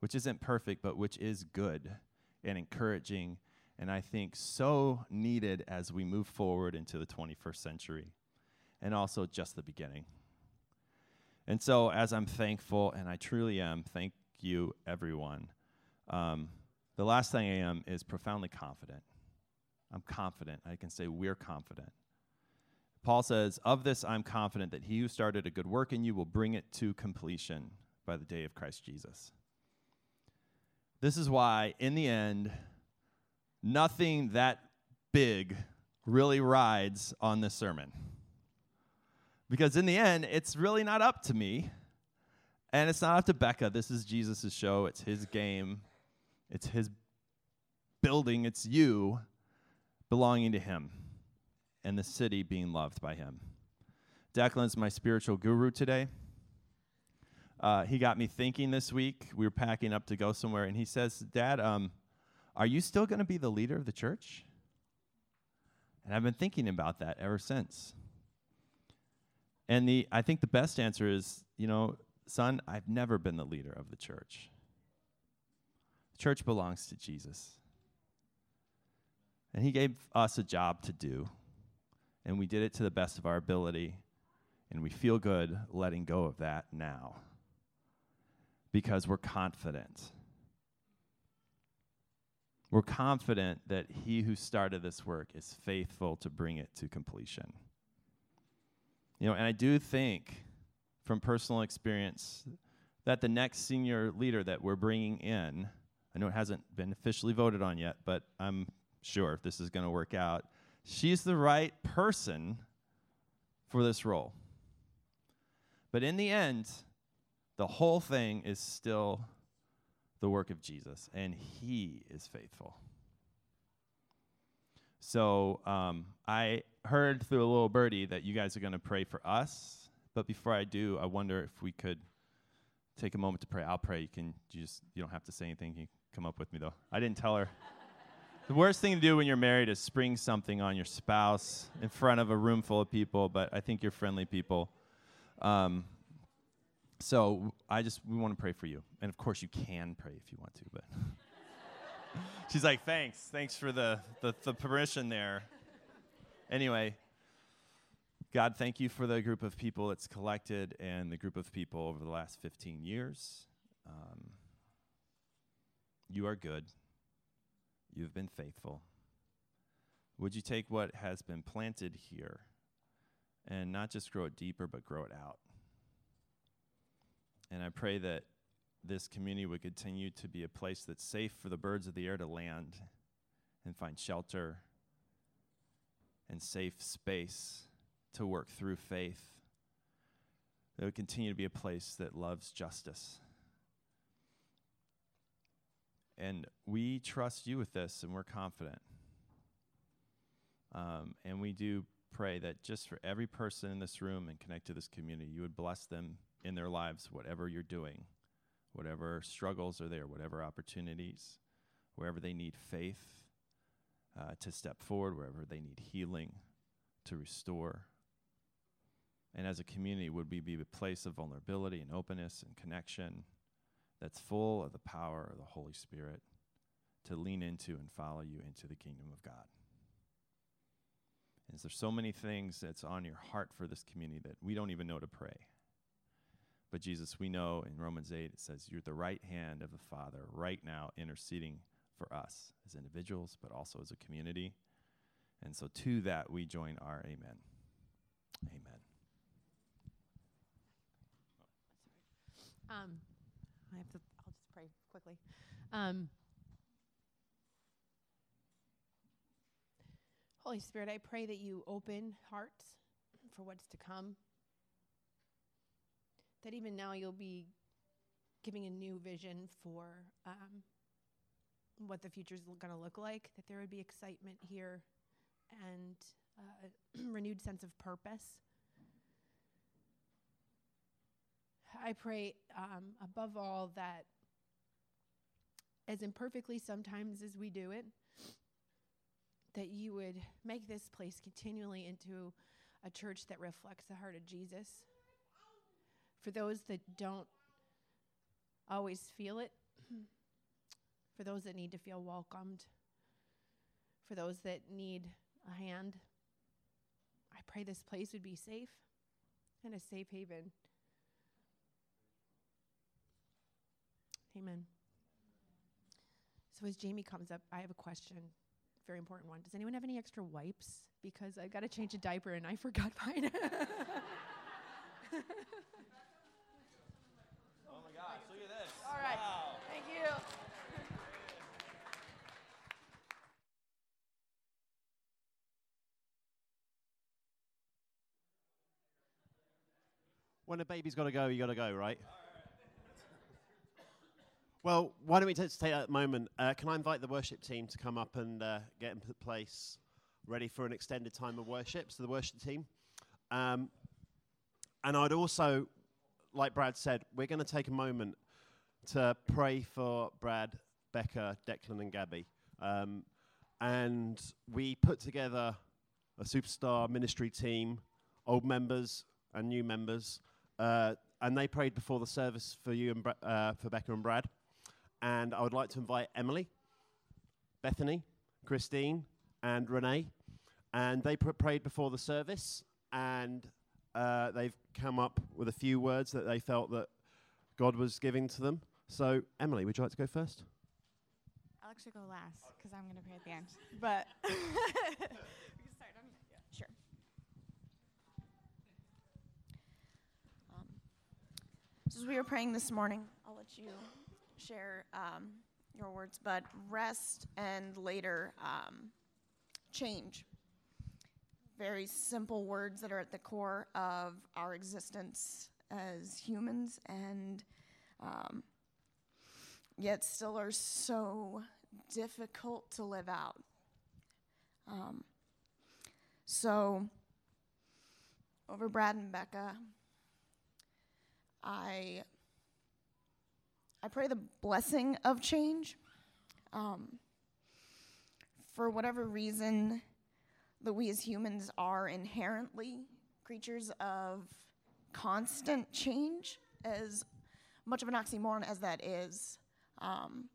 [SPEAKER 1] which isn't perfect, but which is good and encouraging, and I think so needed as we move forward into the 21st century, and also just the beginning. And so, as I'm thankful, and I truly am, thank you, everyone. Um, the last thing I am is profoundly confident. I'm confident. I can say we're confident. Paul says, Of this I'm confident that he who started a good work in you will bring it to completion by the day of Christ Jesus. This is why, in the end, nothing that big really rides on this sermon. Because in the end, it's really not up to me, and it's not up to Becca. This is Jesus' show, it's his game, it's his building, it's you belonging to him and the city being loved by him. Declan's my spiritual guru today. Uh, he got me thinking this week. We were packing up to go somewhere, and he says, Dad, um, are you still going to be the leader of the church? And I've been thinking about that ever since. And the, I think the best answer is, you know, son, I've never been the leader of the church. The church belongs to Jesus. And he gave us a job to do and we did it to the best of our ability, and we feel good letting go of that now because we're confident. We're confident that he who started this work is faithful to bring it to completion. You know, and I do think from personal experience that the next senior leader that we're bringing in, I know it hasn't been officially voted on yet, but I'm sure this is going to work out, she's the right person for this role. But in the end, the whole thing is still the work of Jesus, and He is faithful. So um, I heard through a little birdie that you guys are going to pray for us. But before I do, I wonder if we could take a moment to pray. I'll pray. You can you just you don't have to say anything. You come up with me though. I didn't tell her. The worst thing to do when you're married is spring something on your spouse in front of a room full of people, but I think you're friendly people. Um, so I just we want to pray for you, and of course you can pray if you want to. But she's like, "Thanks, thanks for the, the the permission there." Anyway, God, thank you for the group of people that's collected and the group of people over the last 15 years. Um, you are good. You've been faithful. Would you take what has been planted here and not just grow it deeper, but grow it out? And I pray that this community would continue to be a place that's safe for the birds of the air to land and find shelter and safe space to work through faith. That would continue to be a place that loves justice and we trust you with this, and we're confident. Um, and we do pray that just for every person in this room and connect to this community, you would bless them in their lives, whatever you're doing, whatever struggles are there, whatever opportunities, wherever they need faith uh, to step forward, wherever they need healing to restore. And as a community, would we be a place of vulnerability and openness and connection? That's full of the power of the Holy Spirit to lean into and follow you into the kingdom of God. And there's so many things that's on your heart for this community that we don't even know to pray. But Jesus, we know in Romans 8 it says you're the right hand of the Father right now interceding for us as individuals, but also as a community. And so to that we join our amen. Amen.
[SPEAKER 3] Um, I have to, I'll just pray quickly. Um, Holy Spirit, I pray that you open hearts for what's to come. That even now you'll be giving a new vision for um, what the future is going to look like, that there would be excitement here and uh, a renewed sense of purpose. I pray um, above all that as imperfectly sometimes as we do it, that you would make this place continually into a church that reflects the heart of Jesus. For those that don't always feel it, for those that need to feel welcomed, for those that need a hand, I pray this place would be safe and a safe haven Amen. So as Jamie comes up, I have a question, very important one. Does anyone have any extra wipes? Because I got to change a diaper and I forgot mine.
[SPEAKER 1] oh my gosh, look at this.
[SPEAKER 3] All right.
[SPEAKER 1] Wow.
[SPEAKER 3] Thank you.
[SPEAKER 2] When a baby's got to go, you got to go, right? Well, why don't we just take that moment? Uh, can I invite the worship team to come up and uh, get into place, ready for an extended time of worship? So the worship team. Um, and I'd also, like Brad said, we're going to take a moment to pray for Brad, Becca, Declan, and Gabby. Um, and we put together a superstar ministry team, old members and new members, uh, and they prayed before the service for you and uh, for Becca and Brad. And I would like to invite Emily, Bethany, Christine, and Renee. And they pr- prayed before the service, and uh, they've come up with a few words that they felt that God was giving to them. So, Emily, would you like to go first?
[SPEAKER 4] I'll actually go last because I'm going to pray at the end. But we can start on yeah, sure. Um, so as we were praying this morning, I'll let you share um, your words, but rest and later um, change. Very simple words that are at the core of our existence as humans, and um, yet still are so difficult to live out. Um, so, over Brad and Becca, I I pray the blessing of change um, for whatever reason, that we as humans are inherently creatures of constant change, as much of an oxymoron as that is. Um,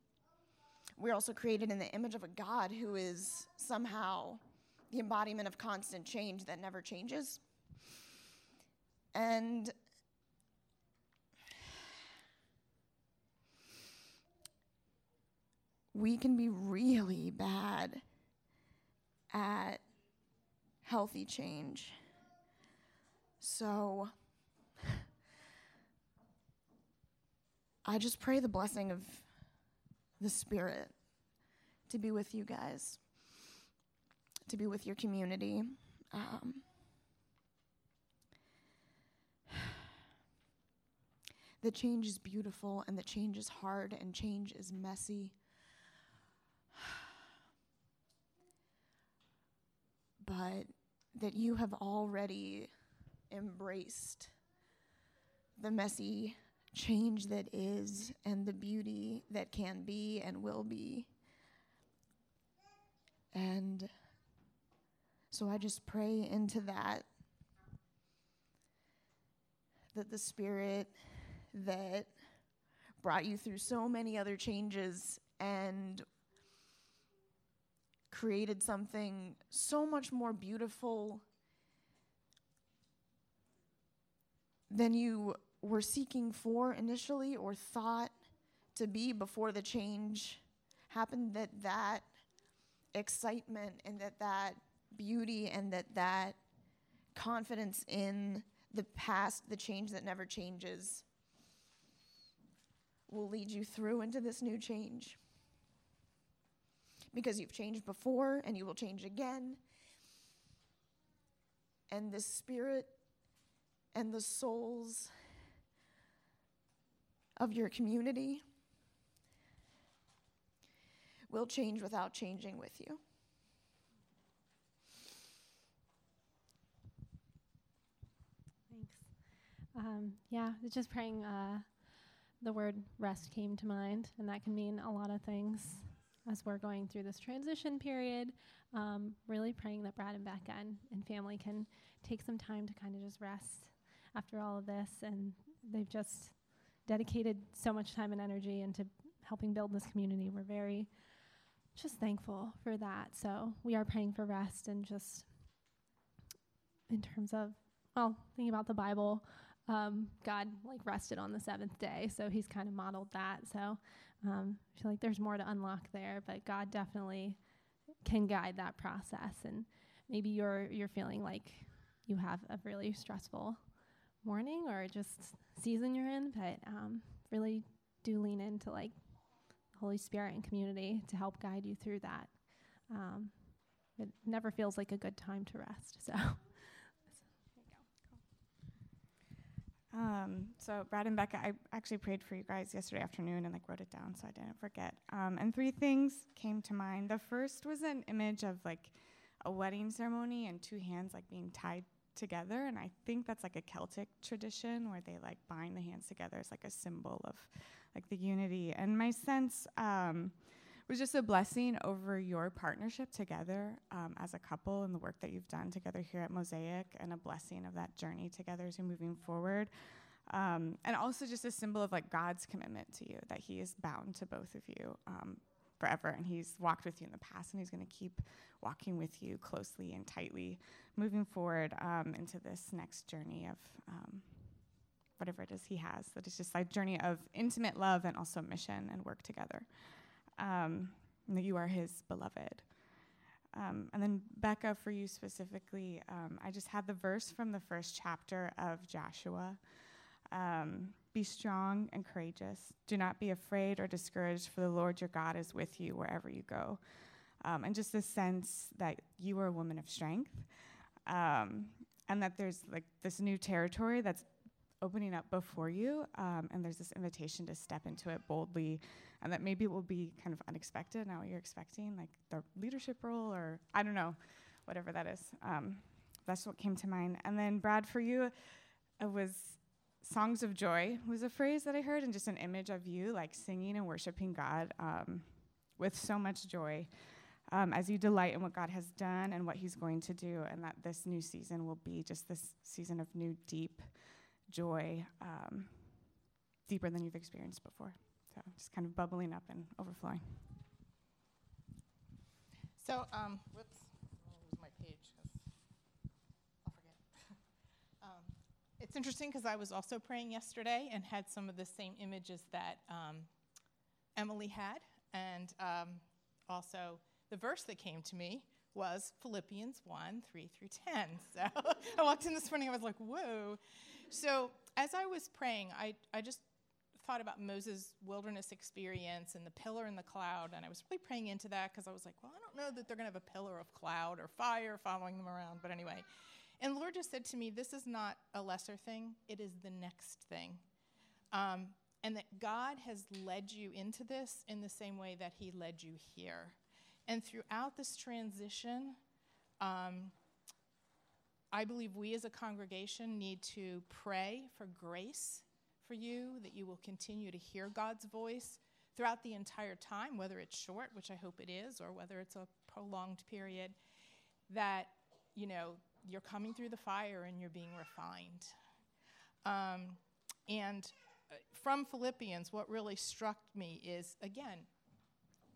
[SPEAKER 4] we're also created in the image of a God who is somehow the embodiment of constant change that never changes. And we can be really bad at healthy change. So I just pray the blessing of the Spirit to be with you guys, to be with your community. Um, the change is beautiful and the change is hard and change is messy. But that you have already embraced the messy change that is and the beauty that can be and will be. And so I just pray into that, that the Spirit that brought you through so many other changes and created something so much more beautiful than you were seeking for initially or thought to be before the change happened that that excitement and that that beauty and that that confidence in the past the change that never changes will lead you through into this new change because you've changed before and you will change again and the spirit and the souls of your community will change without changing with you.
[SPEAKER 5] Thanks. Um, yeah, just praying. Uh, the word rest came to mind, and that can mean a lot of things as we're going through this transition period. Um, really praying that Brad and Becca and, and family can take some time to kind of just rest after all of this, and they've just dedicated so much time and energy into helping build this community. We're very just thankful for that. So we are praying for rest and just in terms of, well, thinking about the Bible, um, God like rested on the seventh day, so He's kind of modeled that. So um, I feel like there's more to unlock there, but God definitely can guide that process. And maybe you're you're feeling like you have a really stressful morning or just season you're in, but um, really do lean into like Holy Spirit and community to help guide you through that. Um, it never feels like a good time to rest. So.
[SPEAKER 6] Um, so Brad and Becca, I actually prayed for you guys yesterday afternoon and like wrote it down so I didn't forget. Um, and three things came to mind. The first was an image of like a wedding ceremony and two hands like being tied together, and I think that's like a Celtic tradition where they like bind the hands together as like a symbol of like the unity. And my sense um, was just a blessing over your partnership together um, as a couple and the work that you've done together here at Mosaic, and a blessing of that journey together as you're moving forward. Um, and also just a symbol of like God's commitment to you, that He is bound to both of you um, forever, and He's walked with you in the past, and He's going to keep walking with you closely and tightly, moving forward um, into this next journey of um, whatever it is He has. That it's just like journey of intimate love and also mission and work together. Um, that you are His beloved. Um, and then, Becca, for you specifically, um, I just had the verse from the first chapter of Joshua. Um, be strong and courageous. Do not be afraid or discouraged, for the Lord your God is with you wherever you go. Um, and just a sense that you are a woman of strength, um, and that there's like this new territory that's opening up before you, um, and there's this invitation to step into it boldly, and that maybe it will be kind of unexpected, not what you're expecting, like the leadership role, or I don't know, whatever that is. Um, that's what came to mind. And then, Brad, for you, it was songs of joy was a phrase that I heard, and just an image of you like singing and worshiping God um, with so much joy. um, as you delight in what God has done and what He's going to do, and that this new season will be just this season of new, deep joy, um, deeper than you've experienced before. So just kind of bubbling up and overflowing.
[SPEAKER 7] So, um, whoops, lose my page I'll forget. um, it's interesting because I was also praying yesterday and had some of the same images that um, Emily had, and um, also the verse that came to me was Philippians 1 3 through 10. So I walked in this morning, I was like, whoa. So as I was praying, I, I just thought about Moses' wilderness experience and the pillar and the cloud, and I was really praying into that because I was like, well, I don't know that they're going to have a pillar of cloud or fire following them around, but anyway. And the Lord just said to me, this is not a lesser thing, it is the next thing. Um, and that God has led you into this in the same way that He led you here. And throughout this transition, um, I believe we as a congregation need to pray for grace for you, that you will continue to hear God's voice throughout the entire time, whether it's short, which I hope it is, or whether it's a prolonged period, that, you know, you're coming through the fire and you're being refined. Um, and uh, from Philippians, what really struck me is again,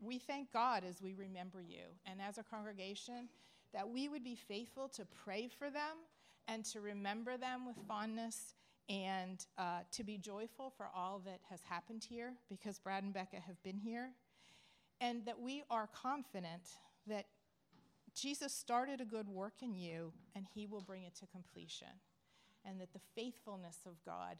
[SPEAKER 7] we thank God as we remember you, and as a congregation, that we would be faithful to pray for them and to remember them with fondness and uh, to be joyful for all that has happened here because Brad and Becca have been here, and that we are confident that Jesus started a good work in you and he will bring it to completion, and that the faithfulness of God,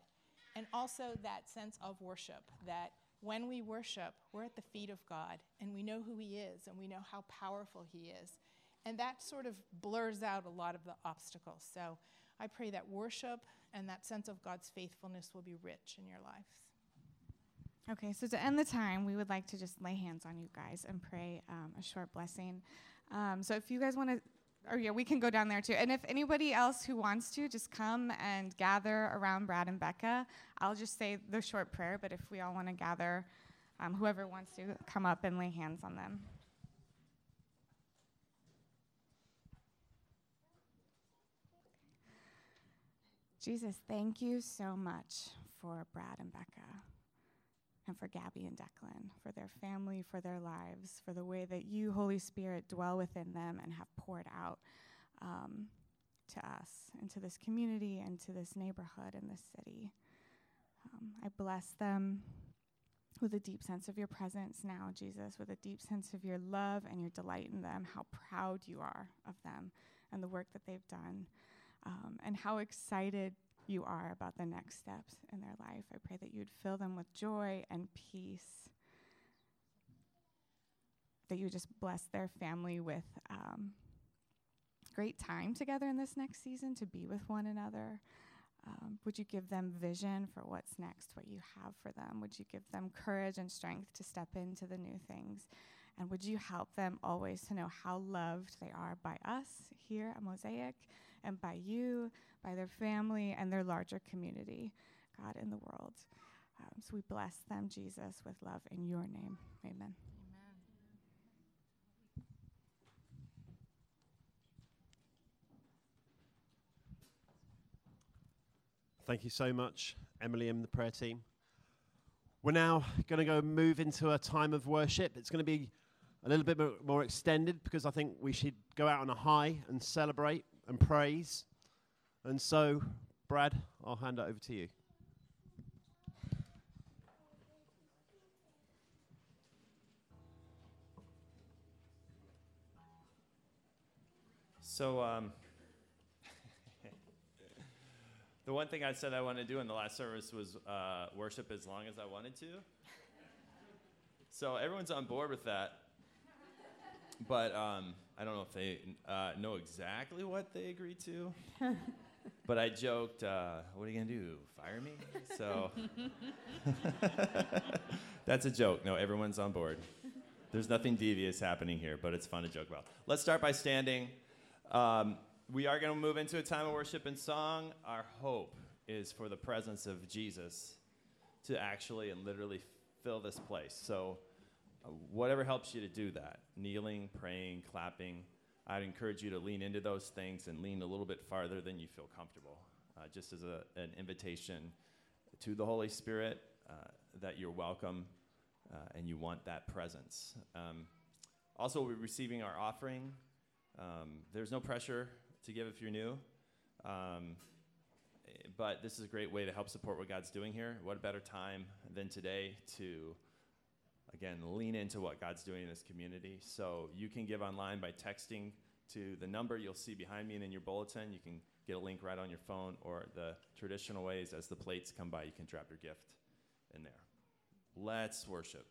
[SPEAKER 7] and also that sense of worship that when we worship, we're at the feet of God and we know who He is and we know how powerful He is. And that sort of blurs out a lot of the obstacles. So I pray that worship and that sense of God's faithfulness will be rich in your lives.
[SPEAKER 6] Okay, so to end the time, we would like to just lay hands on you guys and pray um, a short blessing. Um, so if you guys want to, or yeah, we can go down there too. And if anybody else who wants to, just come and gather around Brad and Becca. I'll just say the short prayer, but if we all want to gather, um, whoever wants to come up and lay hands on them. Jesus, thank you so much for Brad and Becca and for Gabby and Declan, for their family, for their lives, for the way that you, Holy Spirit, dwell within them and have poured out um, to us and to this community and to this neighborhood and this city. Um, I bless them with a deep sense of your presence now, Jesus, with a deep sense of your love and your delight in them, how proud you are of them and the work that they've done, um, and how excited you are about the next steps in their life. I pray that you'd fill them with joy and peace, that you just bless their family with um, great time together in this next season to be with one another. Um, would you give them vision for what's next, what you have for them? Would you give them courage and strength to step into the new things? And would you help them always to know how loved they are by us here at Mosaic and by you, by their family, and their larger community, God, in the world? Um, so we bless them, Jesus, with love in your name. Amen.
[SPEAKER 2] Thank you so much, Emily and the prayer team. We're now going to go move into a time of worship. It's going to be a little bit more extended because I think we should go out on a high and celebrate and praise. And so, Brad, I'll hand it over to you.
[SPEAKER 8] So, um, the one thing I said I wanted to do in the last service was uh, worship as long as I wanted to. So everyone's on board with that. But um, I don't know if they uh, know exactly what they agreed to. but I joked, uh, "What are you gonna do? Fire me?" So that's a joke. No, everyone's on board. There's nothing devious happening here, but it's fun to joke about. Let's start by standing. Um, we are going to move into a time of worship and song. Our hope is for the presence of Jesus to actually and literally fill this place. So whatever helps you to do that kneeling, praying, clapping. I'd encourage you to lean into those things and lean a little bit farther than you feel comfortable, uh, just as a, an invitation to the Holy Spirit uh, that you're welcome uh, and you want that presence. Um, also, we're receiving our offering. Um, there's no pressure to give if you're new. Um, eh, but this is a great way to help support what God's doing here. What a better time than today to, again, lean into what God's doing in this community. So you can give online by texting to the number you'll see behind me and in your bulletin. You can get a link right on your phone, or the traditional ways as the plates come by, you can drop your gift in there. Let's worship.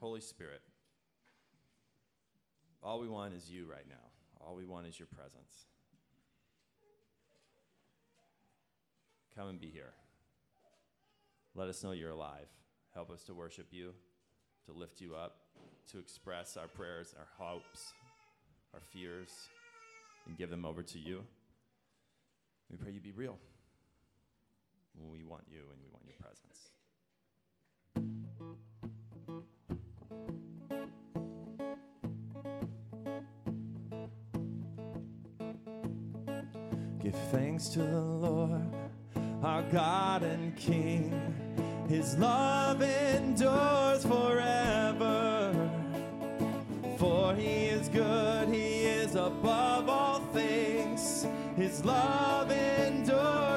[SPEAKER 8] Holy Spirit, all we want is you right now. All we want is your presence. Come and be here. Let us know you're alive. Help us to worship you, to lift you up, to express our prayers, our hopes, our fears, and give them over to you. We pray you be real. We want you and we want your presence.
[SPEAKER 1] Give thanks to the Lord, our God and King. His love endures forever. For he is good, he is above all things. His love endures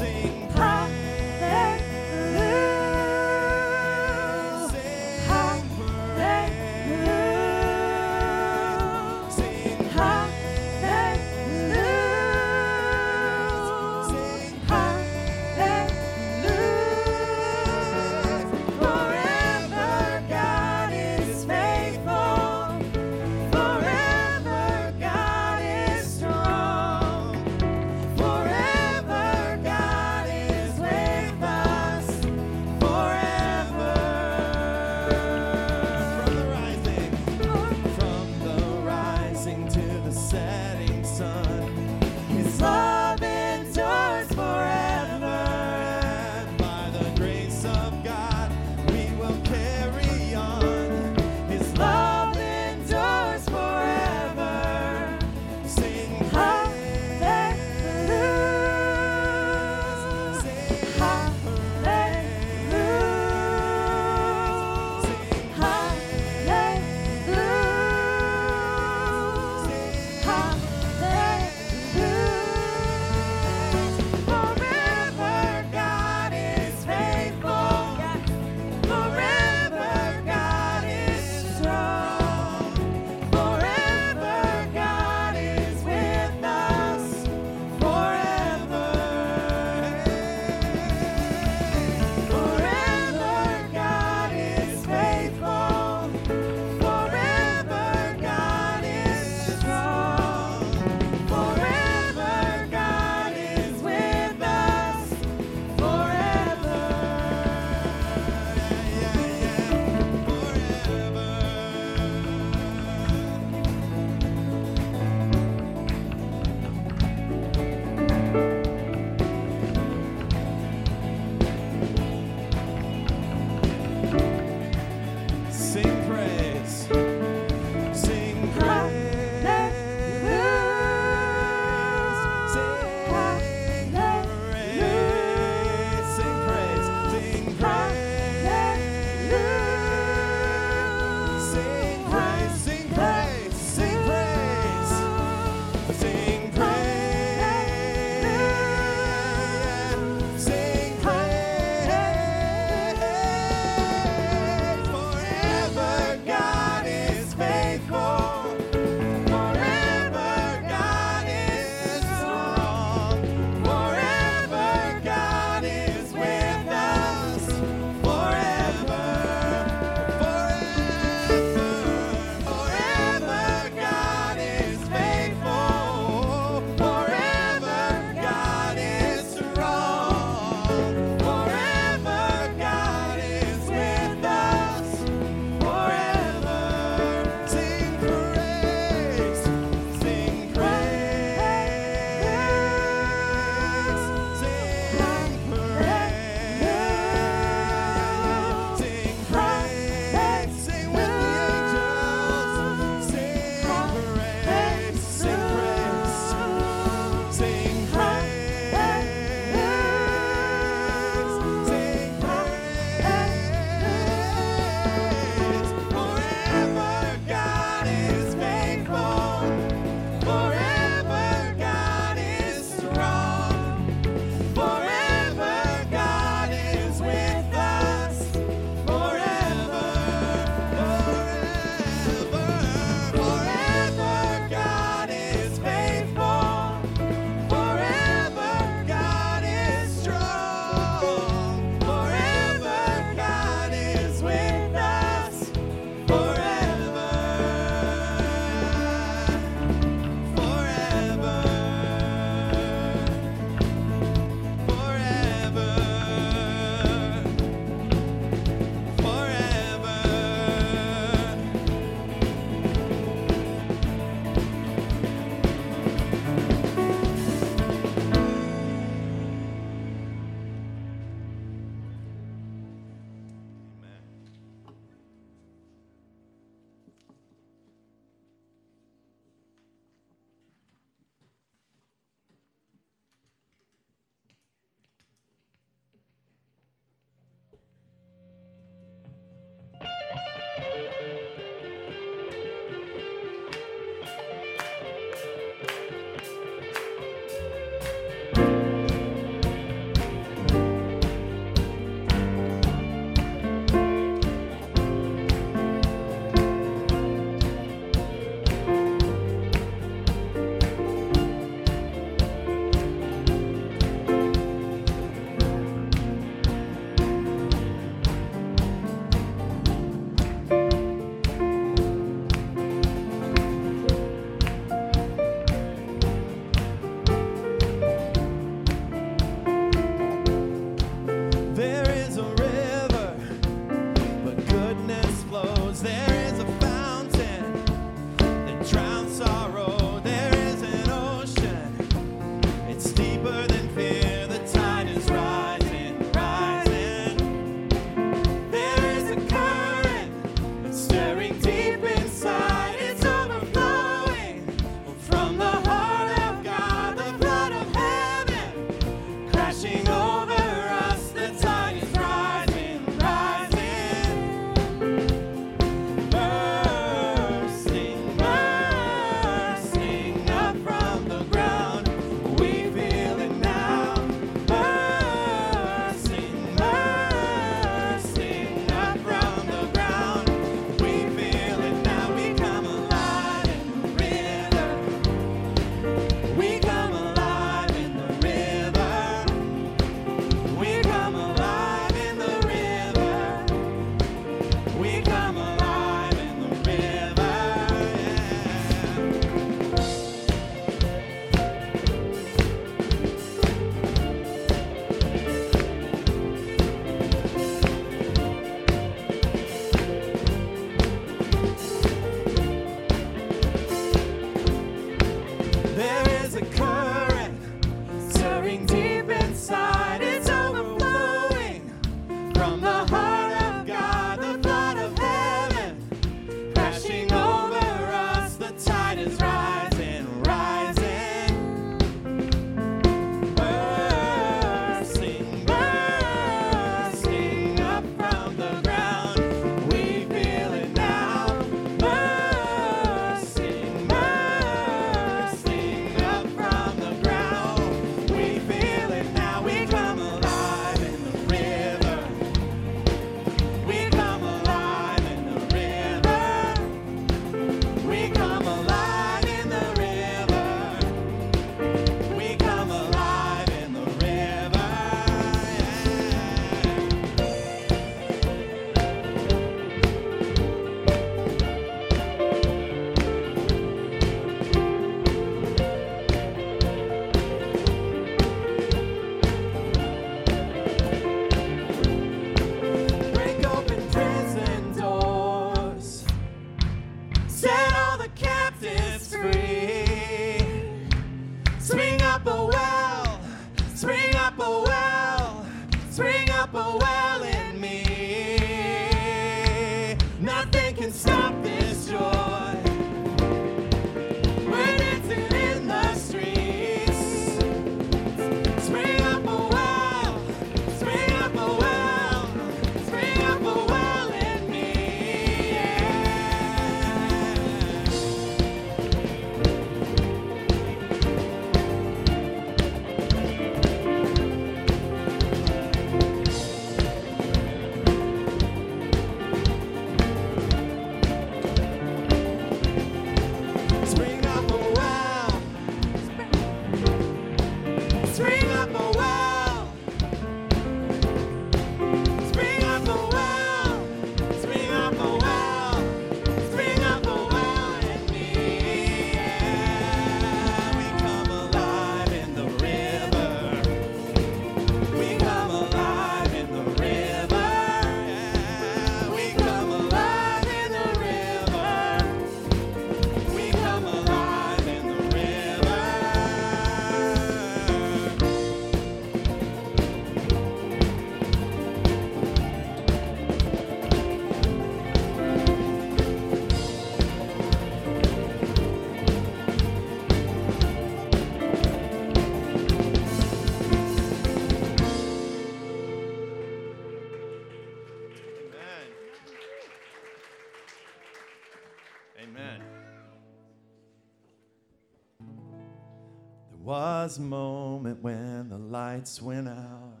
[SPEAKER 1] was a moment when the lights went out,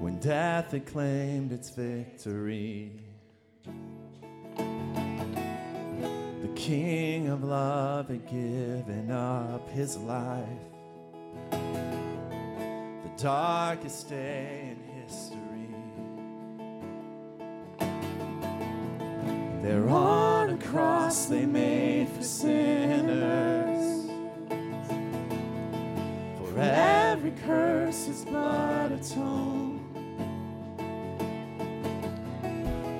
[SPEAKER 1] when death had claimed its victory. The King of love had given up his life, the darkest day in history. There on a cross they made for sinners. Every curse his blood atoned.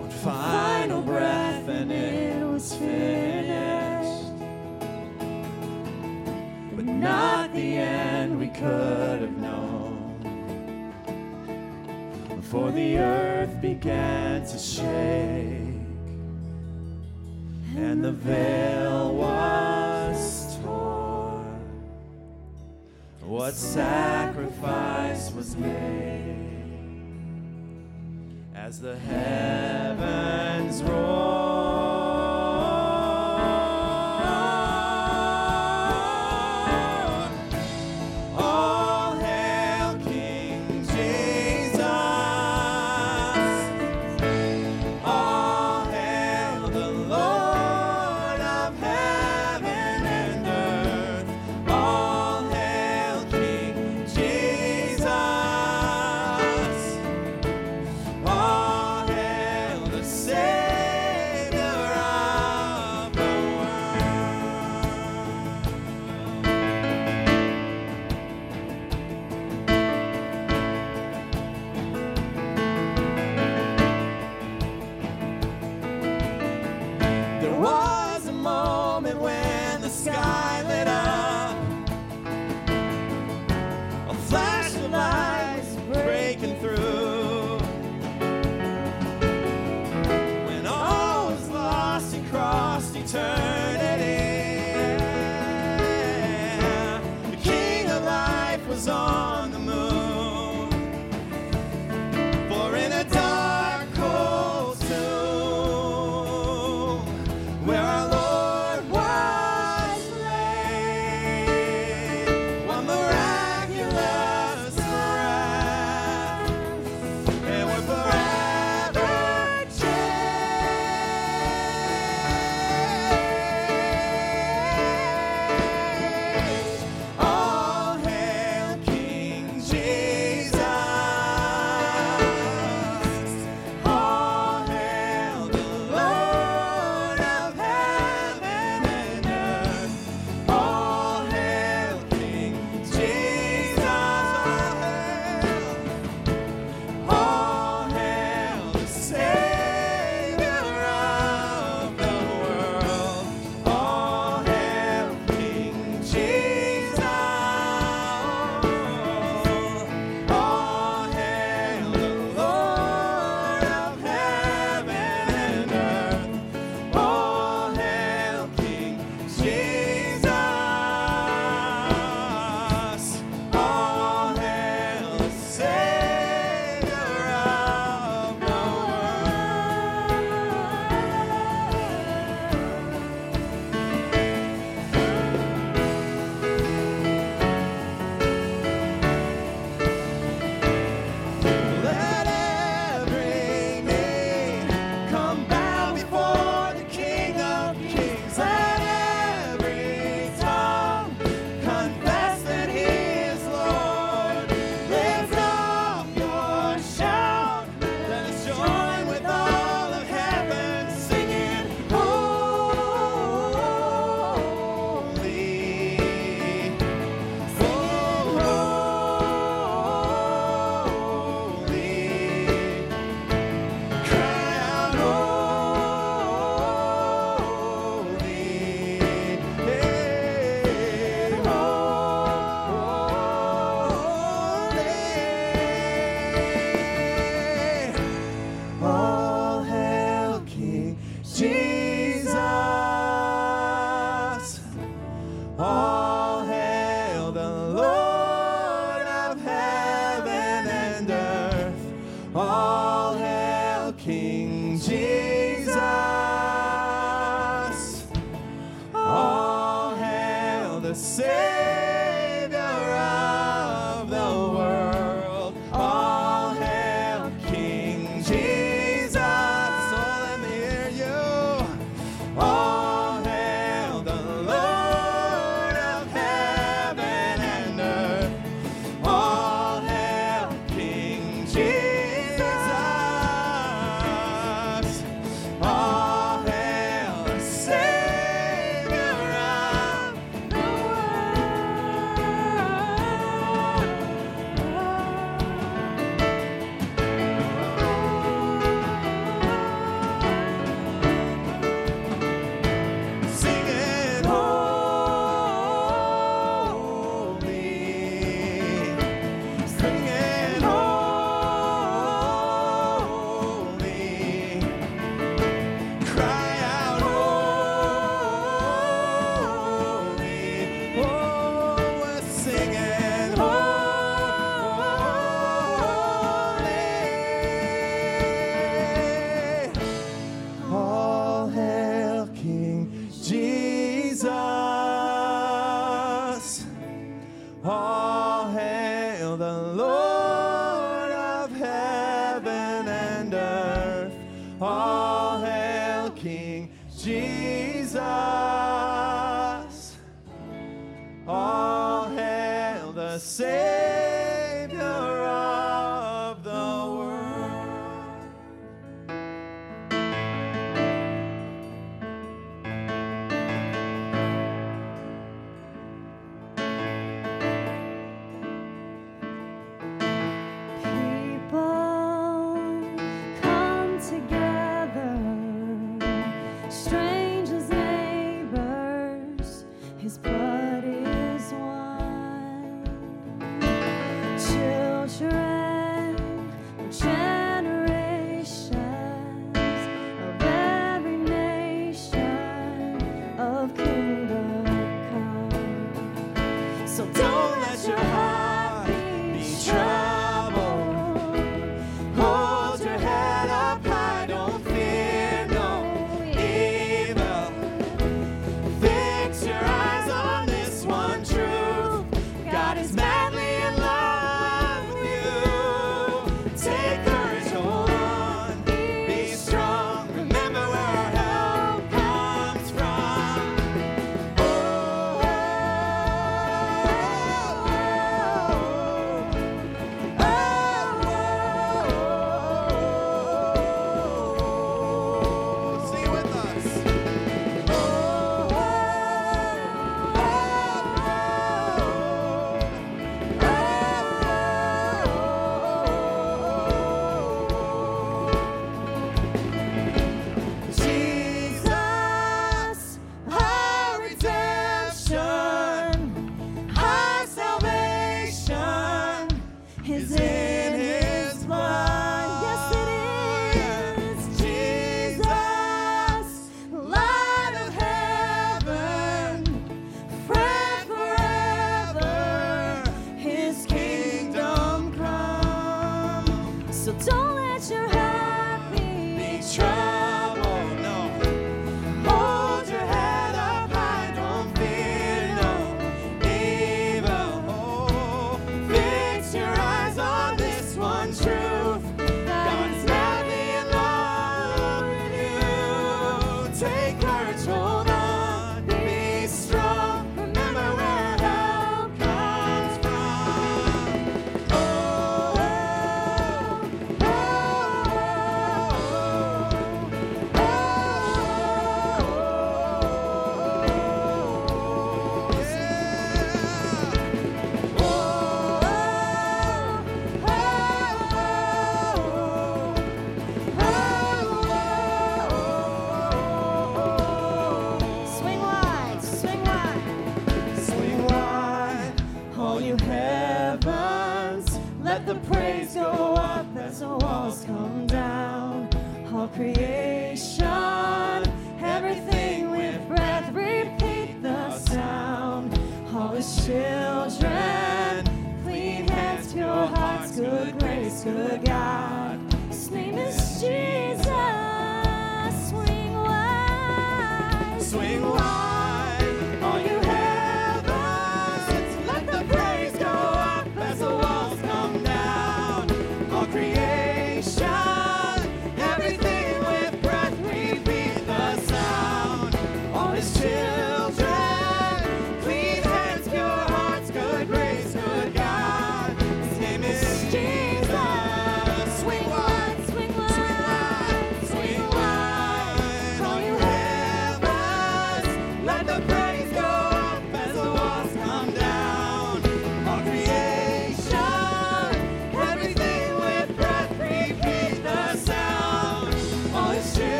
[SPEAKER 1] One final breath and it was finished. But not the end we could have known. For the earth began to shake and the veil was What sacrifice was made as the heavens roar?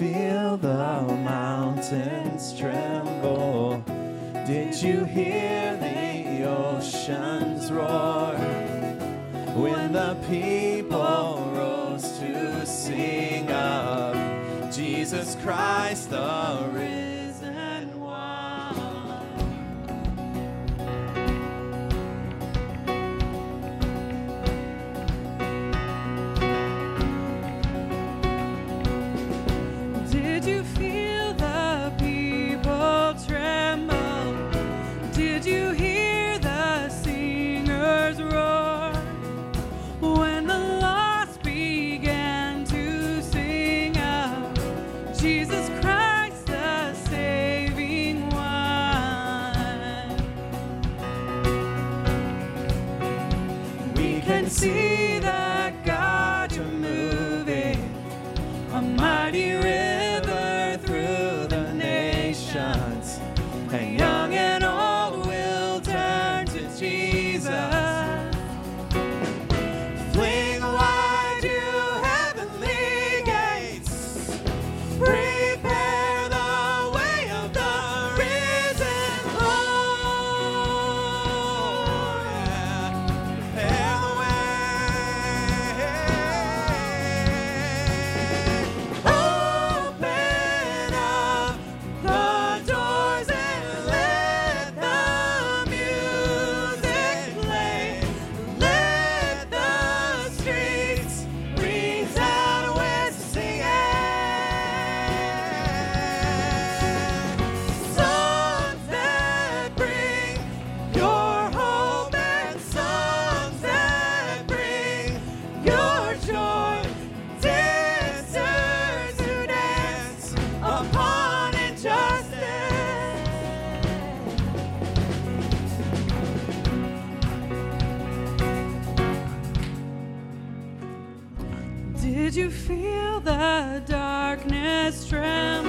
[SPEAKER 1] feel the mountains tremble? Did you hear the oceans roar? When the people rose to sing of Jesus Christ.
[SPEAKER 9] Did you feel the darkness tremble?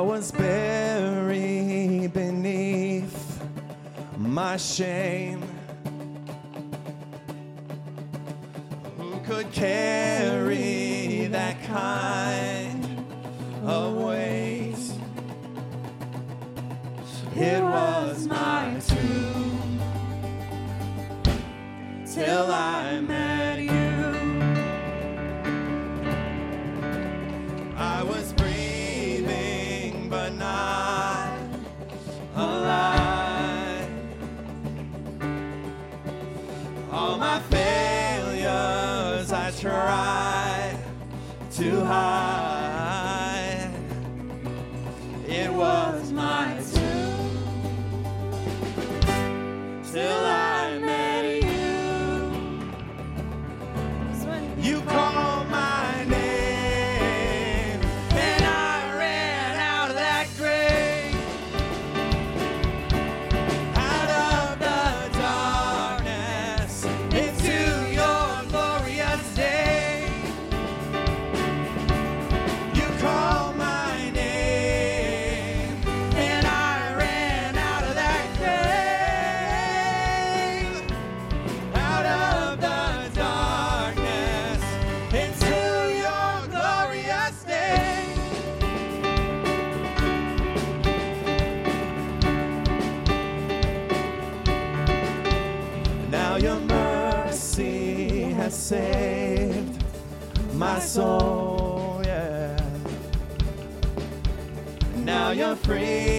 [SPEAKER 1] I was buried beneath my shame. Who could carry that kind? praise.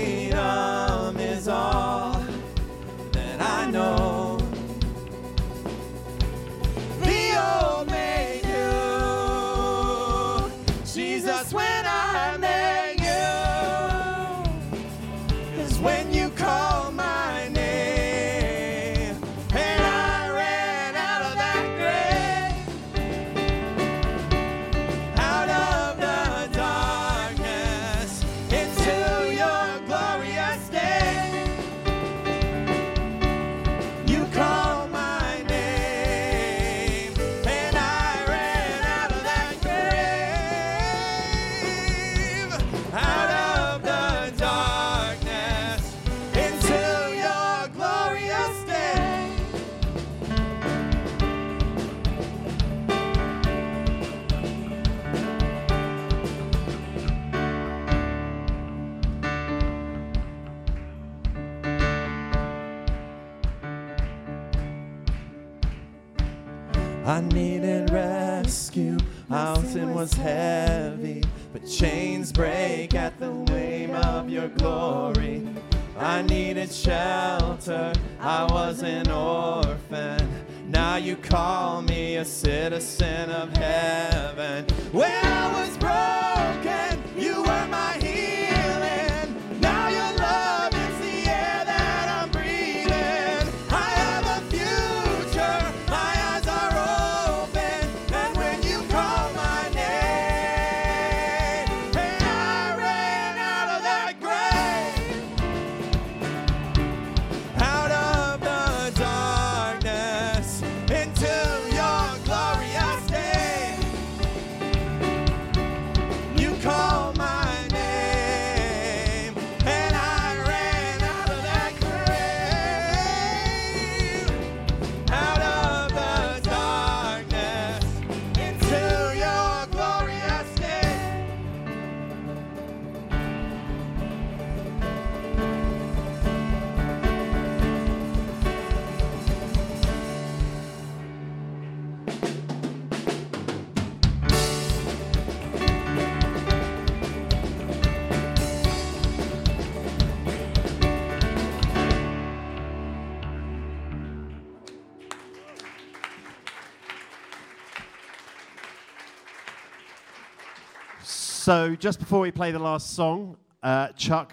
[SPEAKER 2] So, just before we play the last song, uh, Chuck,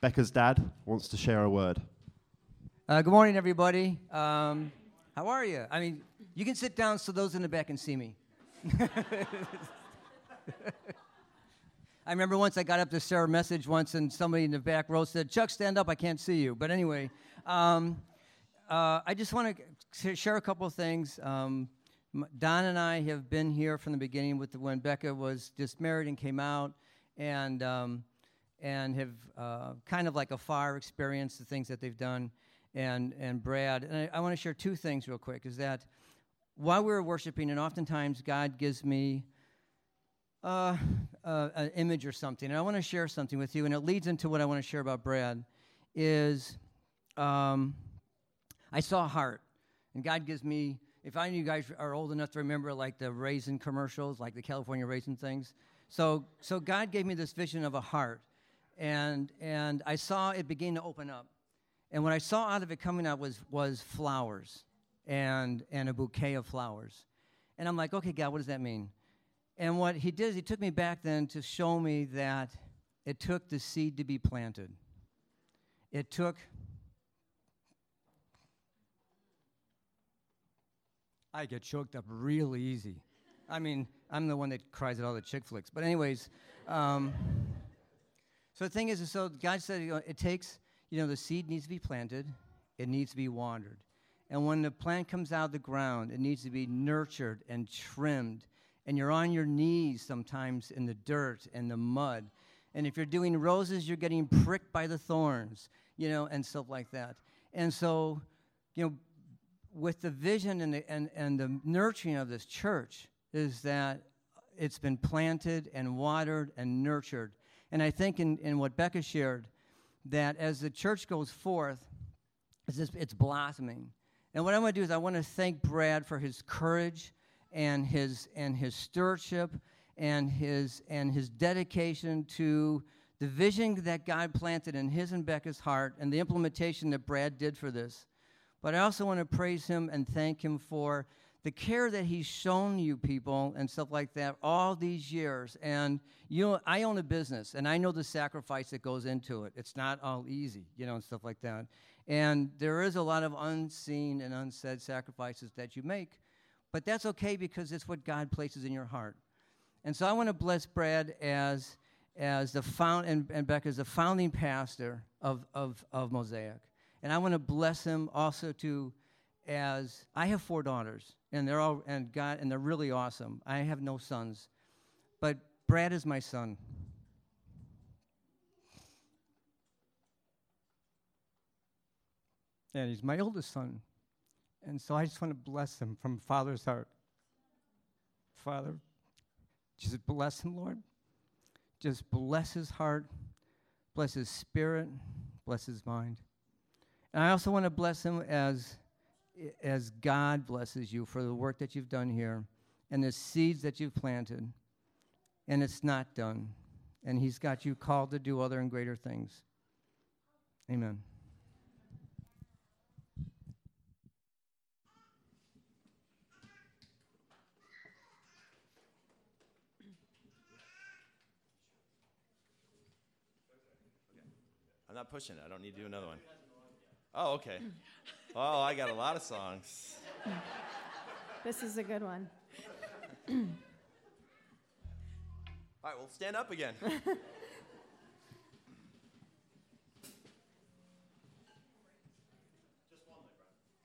[SPEAKER 2] Becca's dad, wants to share a word.
[SPEAKER 10] Uh, good morning, everybody. Um, how are you? I mean, you can sit down so those in the back can see me. I remember once I got up to share a message once, and somebody in the back row said, Chuck, stand up, I can't see you. But anyway, um, uh, I just want to share a couple of things. Um, Don and I have been here from the beginning with the, when Becca was just married and came out, and um, and have uh, kind of like a fire experience the things that they've done, and and Brad. And I, I want to share two things real quick. Is that while we were worshiping, and oftentimes God gives me uh, uh, an image or something, and I want to share something with you, and it leads into what I want to share about Brad. Is um, I saw a heart, and God gives me if any of you guys are old enough to remember like the raisin commercials, like the California raisin things. So, so God gave me this vision of a heart, and and I saw it begin to open up, and what I saw out of it coming out was was flowers, and and a bouquet of flowers, and I'm like, okay, God, what does that mean? And what He did is He took me back then to show me that it took the seed to be planted. It took I get choked up really easy. I mean, I'm the one that cries at all the chick flicks. But anyways, um, so the thing is, so God said you know, it takes, you know, the seed needs to be planted, it needs to be watered. And when the plant comes out of the ground, it needs to be nurtured and trimmed. And you're on your knees sometimes in the dirt and the mud. And if you're doing roses, you're getting pricked by the thorns, you know, and stuff like that. And so, you know, with the vision and the, and, and the nurturing of this church is that it's been planted and watered and nurtured. And I think in, in what Becca shared, that as the church goes forth, it's, just, it's blossoming. And what I want to do is I want to thank Brad for his courage and his, and his stewardship and his, and his dedication to the vision that God planted in his and Becca's heart and the implementation that Brad did for this. But I also want to praise him and thank him for the care that he's shown you people and stuff like that all these years. And you know, I own a business and I know the sacrifice that goes into it. It's not all easy, you know, and stuff like that. And there is a lot of unseen and unsaid sacrifices that you make. But that's okay because it's what God places in your heart. And so I want to bless Brad as as the found and, and Becca as the founding pastor of, of, of Mosaic. And I want to bless him also to as I have four daughters, and they're all and God and they're really awesome. I have no sons. But Brad is my son. And he's my oldest son. And so I just want to bless him from Father's heart. Father, just bless him, Lord. Just bless his heart, bless his spirit, bless his mind. And I also want to bless him as, as God blesses you for the work that you've done here and the seeds that you've planted. And it's not done. And he's got you called to do other and greater things. Amen.
[SPEAKER 8] I'm not pushing it. I don't need to do another one. Oh, okay. Oh, I got a lot of songs.
[SPEAKER 5] This is a good one.
[SPEAKER 8] All right, well, stand up again.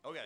[SPEAKER 8] Okay.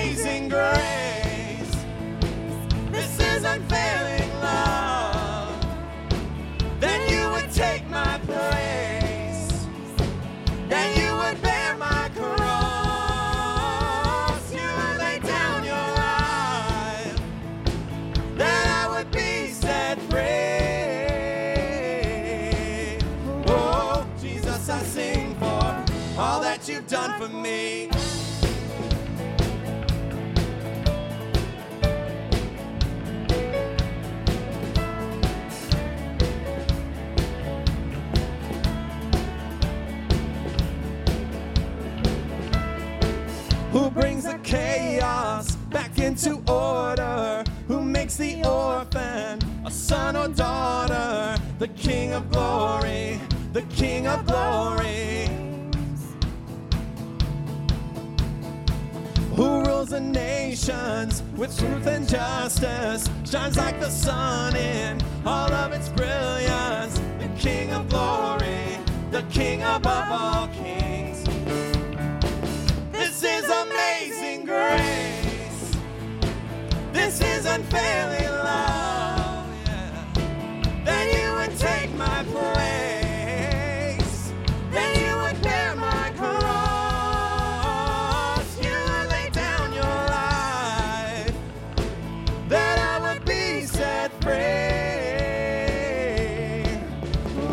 [SPEAKER 1] Amazing grace. This is unfailing love. Then you would take my place. Then you would bear my cross. You would lay down your life. Then I would be set free. Oh, Jesus, I sing for all that you've done for me. Into order? Who makes the orphan a son or daughter? The King of glory, the King of glory. Who rules the nations with truth and justice? Shines like the sun in all of its brilliance. The King of glory, the King above all kings. This is unfailing love. yeah. Then you would take my place. Then you would bear my cross. You would lay down your life. That I would be set free.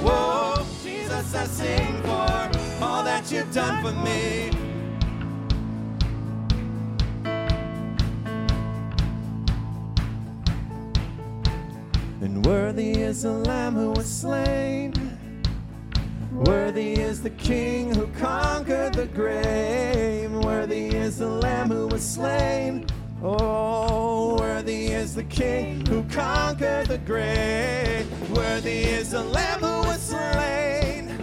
[SPEAKER 1] Whoa, Jesus, I sing for all that you've done for me. Worthy is the Lamb who was slain. Worthy is the King who conquered the grave. Worthy is the Lamb who was slain. Oh, worthy is the King who conquered the grave. Worthy is the Lamb who was slain.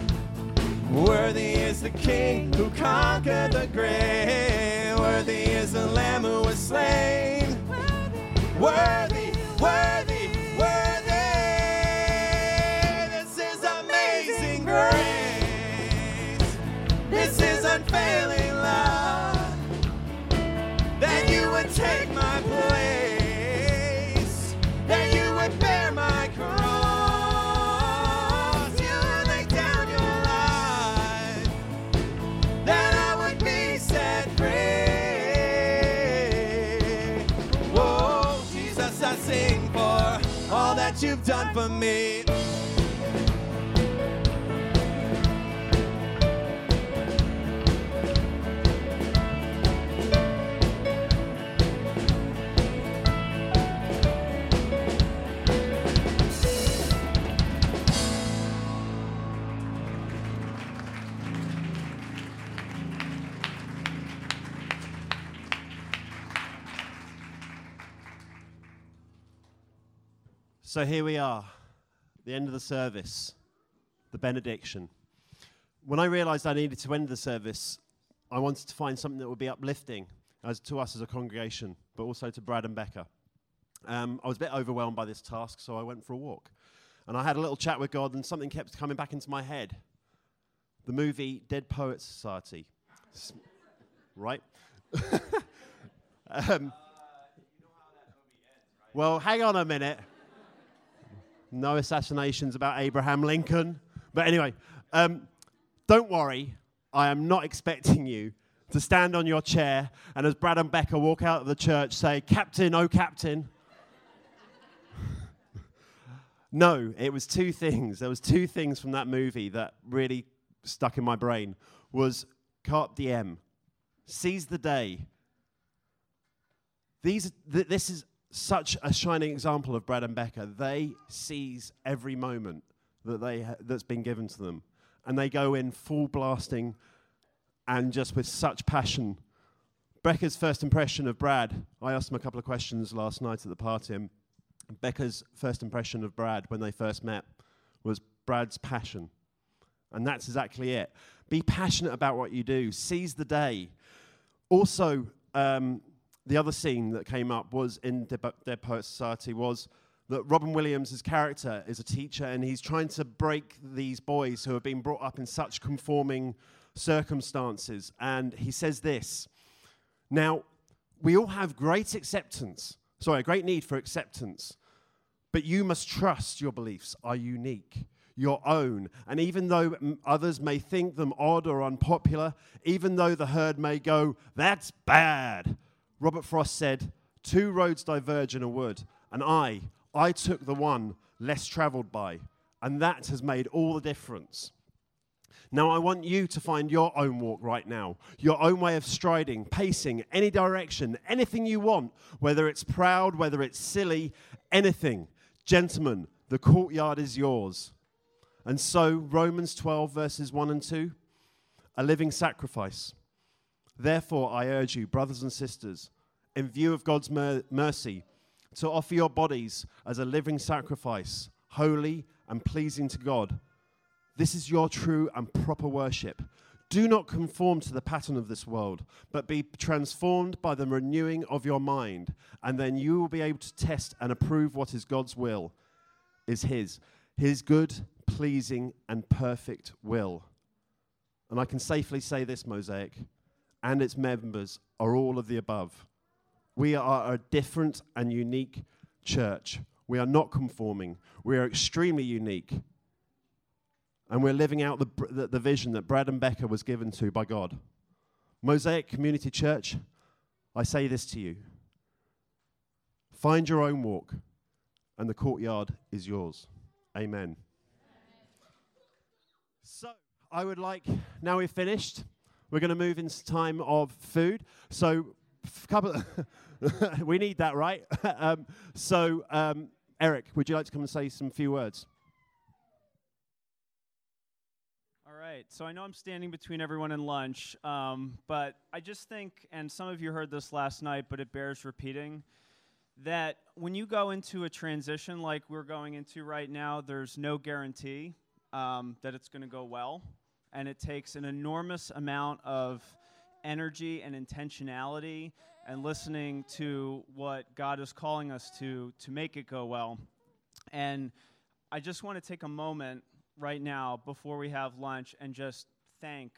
[SPEAKER 1] Worthy is the King who conquered the grave. Worthy is the Lamb who was slain. Worthy, worthy, worthy. Grace. This is unfailing love. That you would take my place. That you would bear my cross. You would lay down your life. That I would be set free. Whoa, Jesus, I sing for all that you've done for me.
[SPEAKER 2] So here we are, the end of the service, the benediction. When I realized I needed to end the service, I wanted to find something that would be uplifting as to us as a congregation, but also to Brad and Becca. Um, I was a bit overwhelmed by this task, so I went for a walk. And I had a little chat with God, and something kept coming back into my head. The movie Dead Poets Society. Right? um, well, hang on a minute. No assassinations about Abraham Lincoln. But anyway, um, don't worry. I am not expecting you to stand on your chair and, as Brad and Becca walk out of the church, say, Captain, oh, Captain. no, it was two things. There was two things from that movie that really stuck in my brain. Was carpe diem, seize the day. These, th- this is such a shining example of Brad and Becca. They seize every moment that they ha- that's been given to them, and they go in full blasting, and just with such passion. Becca's first impression of Brad. I asked him a couple of questions last night at the party. And Becca's first impression of Brad when they first met was Brad's passion, and that's exactly it. Be passionate about what you do. Seize the day. Also. Um, the other scene that came up was in Bo- Dead Poet Society was that Robin Williams' character is a teacher and he's trying to break these boys who have been brought up in such conforming circumstances. And he says this Now, we all have great acceptance, sorry, a great need for acceptance, but you must trust your beliefs are unique. Your own. And even though others may think them odd or unpopular, even though the herd may go, that's bad, Robert Frost said, Two roads diverge in a wood, and I, I took the one less traveled by, and that has made all the difference. Now, I want you to find your own walk right now, your own way of striding, pacing, any direction, anything you want, whether it's proud, whether it's silly, anything. Gentlemen, the courtyard is yours. And so, Romans 12, verses 1 and 2, a living sacrifice. Therefore, I urge you, brothers and sisters, in view of God's mer- mercy, to offer your bodies as a living sacrifice, holy and pleasing to God. This is your true and proper worship. Do not conform to the pattern of this world, but be transformed by the renewing of your mind, and then you will be able to test and approve what is God's will, is His, His good, pleasing, and perfect will. And I can safely say this, Mosaic, and its members are all of the above. We are a different and unique church. We are not conforming. We are extremely unique. And we're living out the, the, the vision that Brad and Becca was given to by God. Mosaic Community Church, I say this to you find your own walk, and the courtyard is yours. Amen. So, I would like, now we've finished, we're going to move into time of food. So, couple, we need that, right? um, so, um, Eric, would you like to come and say some few words?
[SPEAKER 11] All right. So I know I'm standing between everyone and lunch, um, but I just think, and some of you heard this last night, but it bears repeating, that when you go into a transition like we're going into right now, there's no guarantee um, that it's going to go well. And it takes an enormous amount of energy and intentionality and listening to what God is calling us to to make it go well. And I just want to take a moment right now before we have lunch and just thank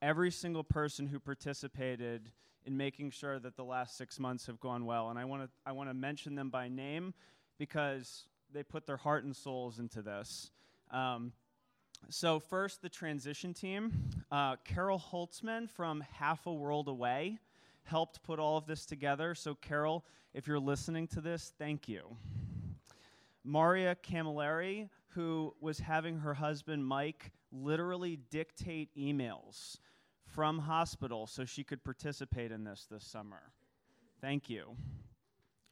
[SPEAKER 11] every single person who participated in making sure that the last six months have gone well. And I want to I want to mention them by name because they put their heart and souls into this. Um, so first, the transition team. Uh, Carol Holtzman from Half a World Away helped put all of this together. So Carol, if you're listening to this, thank you. Maria Camilleri, who was having her husband Mike literally dictate emails from hospital so she could participate in this this summer. Thank you.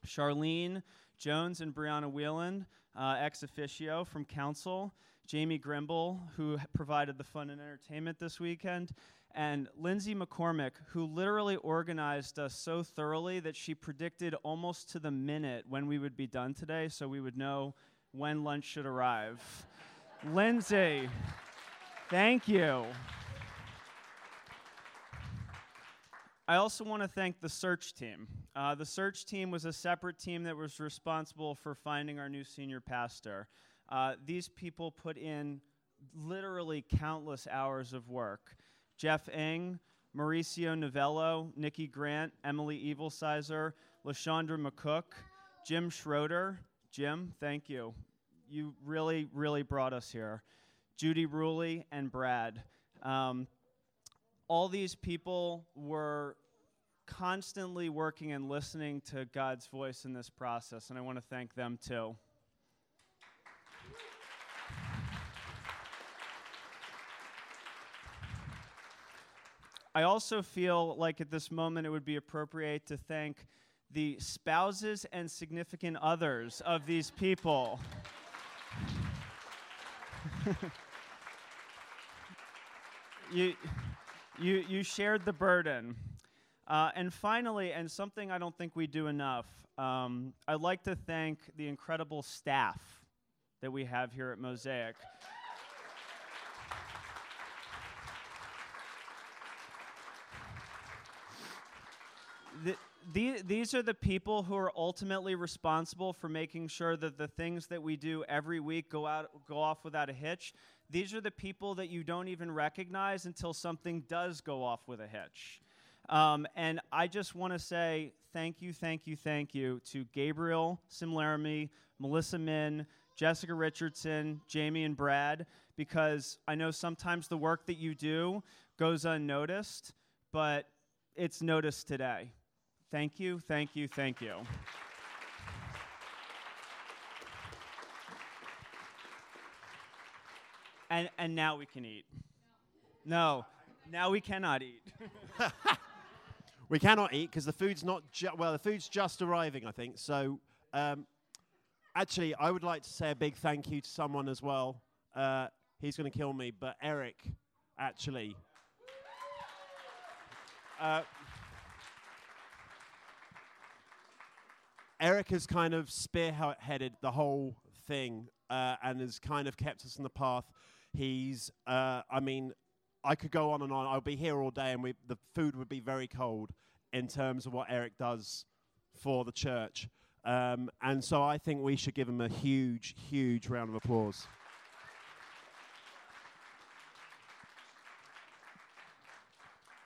[SPEAKER 11] Charlene Jones and Brianna Whelan, uh, ex officio from council. Jamie Grimble, who provided the fun and entertainment this weekend. And Lindsay McCormick, who literally organized us so thoroughly that she predicted almost to the minute when we would be done today so we would know when lunch should arrive. Lindsay, thank you. I also want to thank the search team. Uh, the search team was a separate team that was responsible for finding our new senior pastor. Uh, these people put in literally countless hours of work. Jeff Eng, Mauricio Novello, Nikki Grant, Emily Evilsizer, LaShondra McCook, Jim Schroeder. Jim, thank you. You really, really brought us here. Judy Ruley and Brad. Um, all these people were constantly working and listening to God's voice in this process, and I want to thank them too. I also feel like at this moment it would be appropriate to thank the spouses and significant others of these people. you, you, you shared the burden. Uh, and finally, and something I don't think we do enough, um, I'd like to thank the incredible staff that we have here at Mosaic. Th- the, these are the people who are ultimately responsible for making sure that the things that we do every week go out go off without a hitch. These are the people that you don't even recognize until something does go off with a hitch. Um, and I just want to say thank you, thank you, thank you to Gabriel Simlaramy, Melissa Min, Jessica Richardson, Jamie, and Brad, because I know sometimes the work that you do goes unnoticed, but it's noticed today. Thank you, thank you, thank you. And, and now we can eat. No, now we cannot eat.
[SPEAKER 2] We cannot eat because the food's not ju- well. The food's just arriving, I think. So, um, actually, I would like to say a big thank you to someone as well. Uh, he's going to kill me, but Eric, actually. Uh, Eric has kind of spearheaded the whole thing uh, and has kind of kept us on the path. He's, uh, I mean, I could go on and on. I'll be here all day, and we, the food would be very cold in terms of what Eric does for the church. Um, and so I think we should give him a huge, huge round of applause.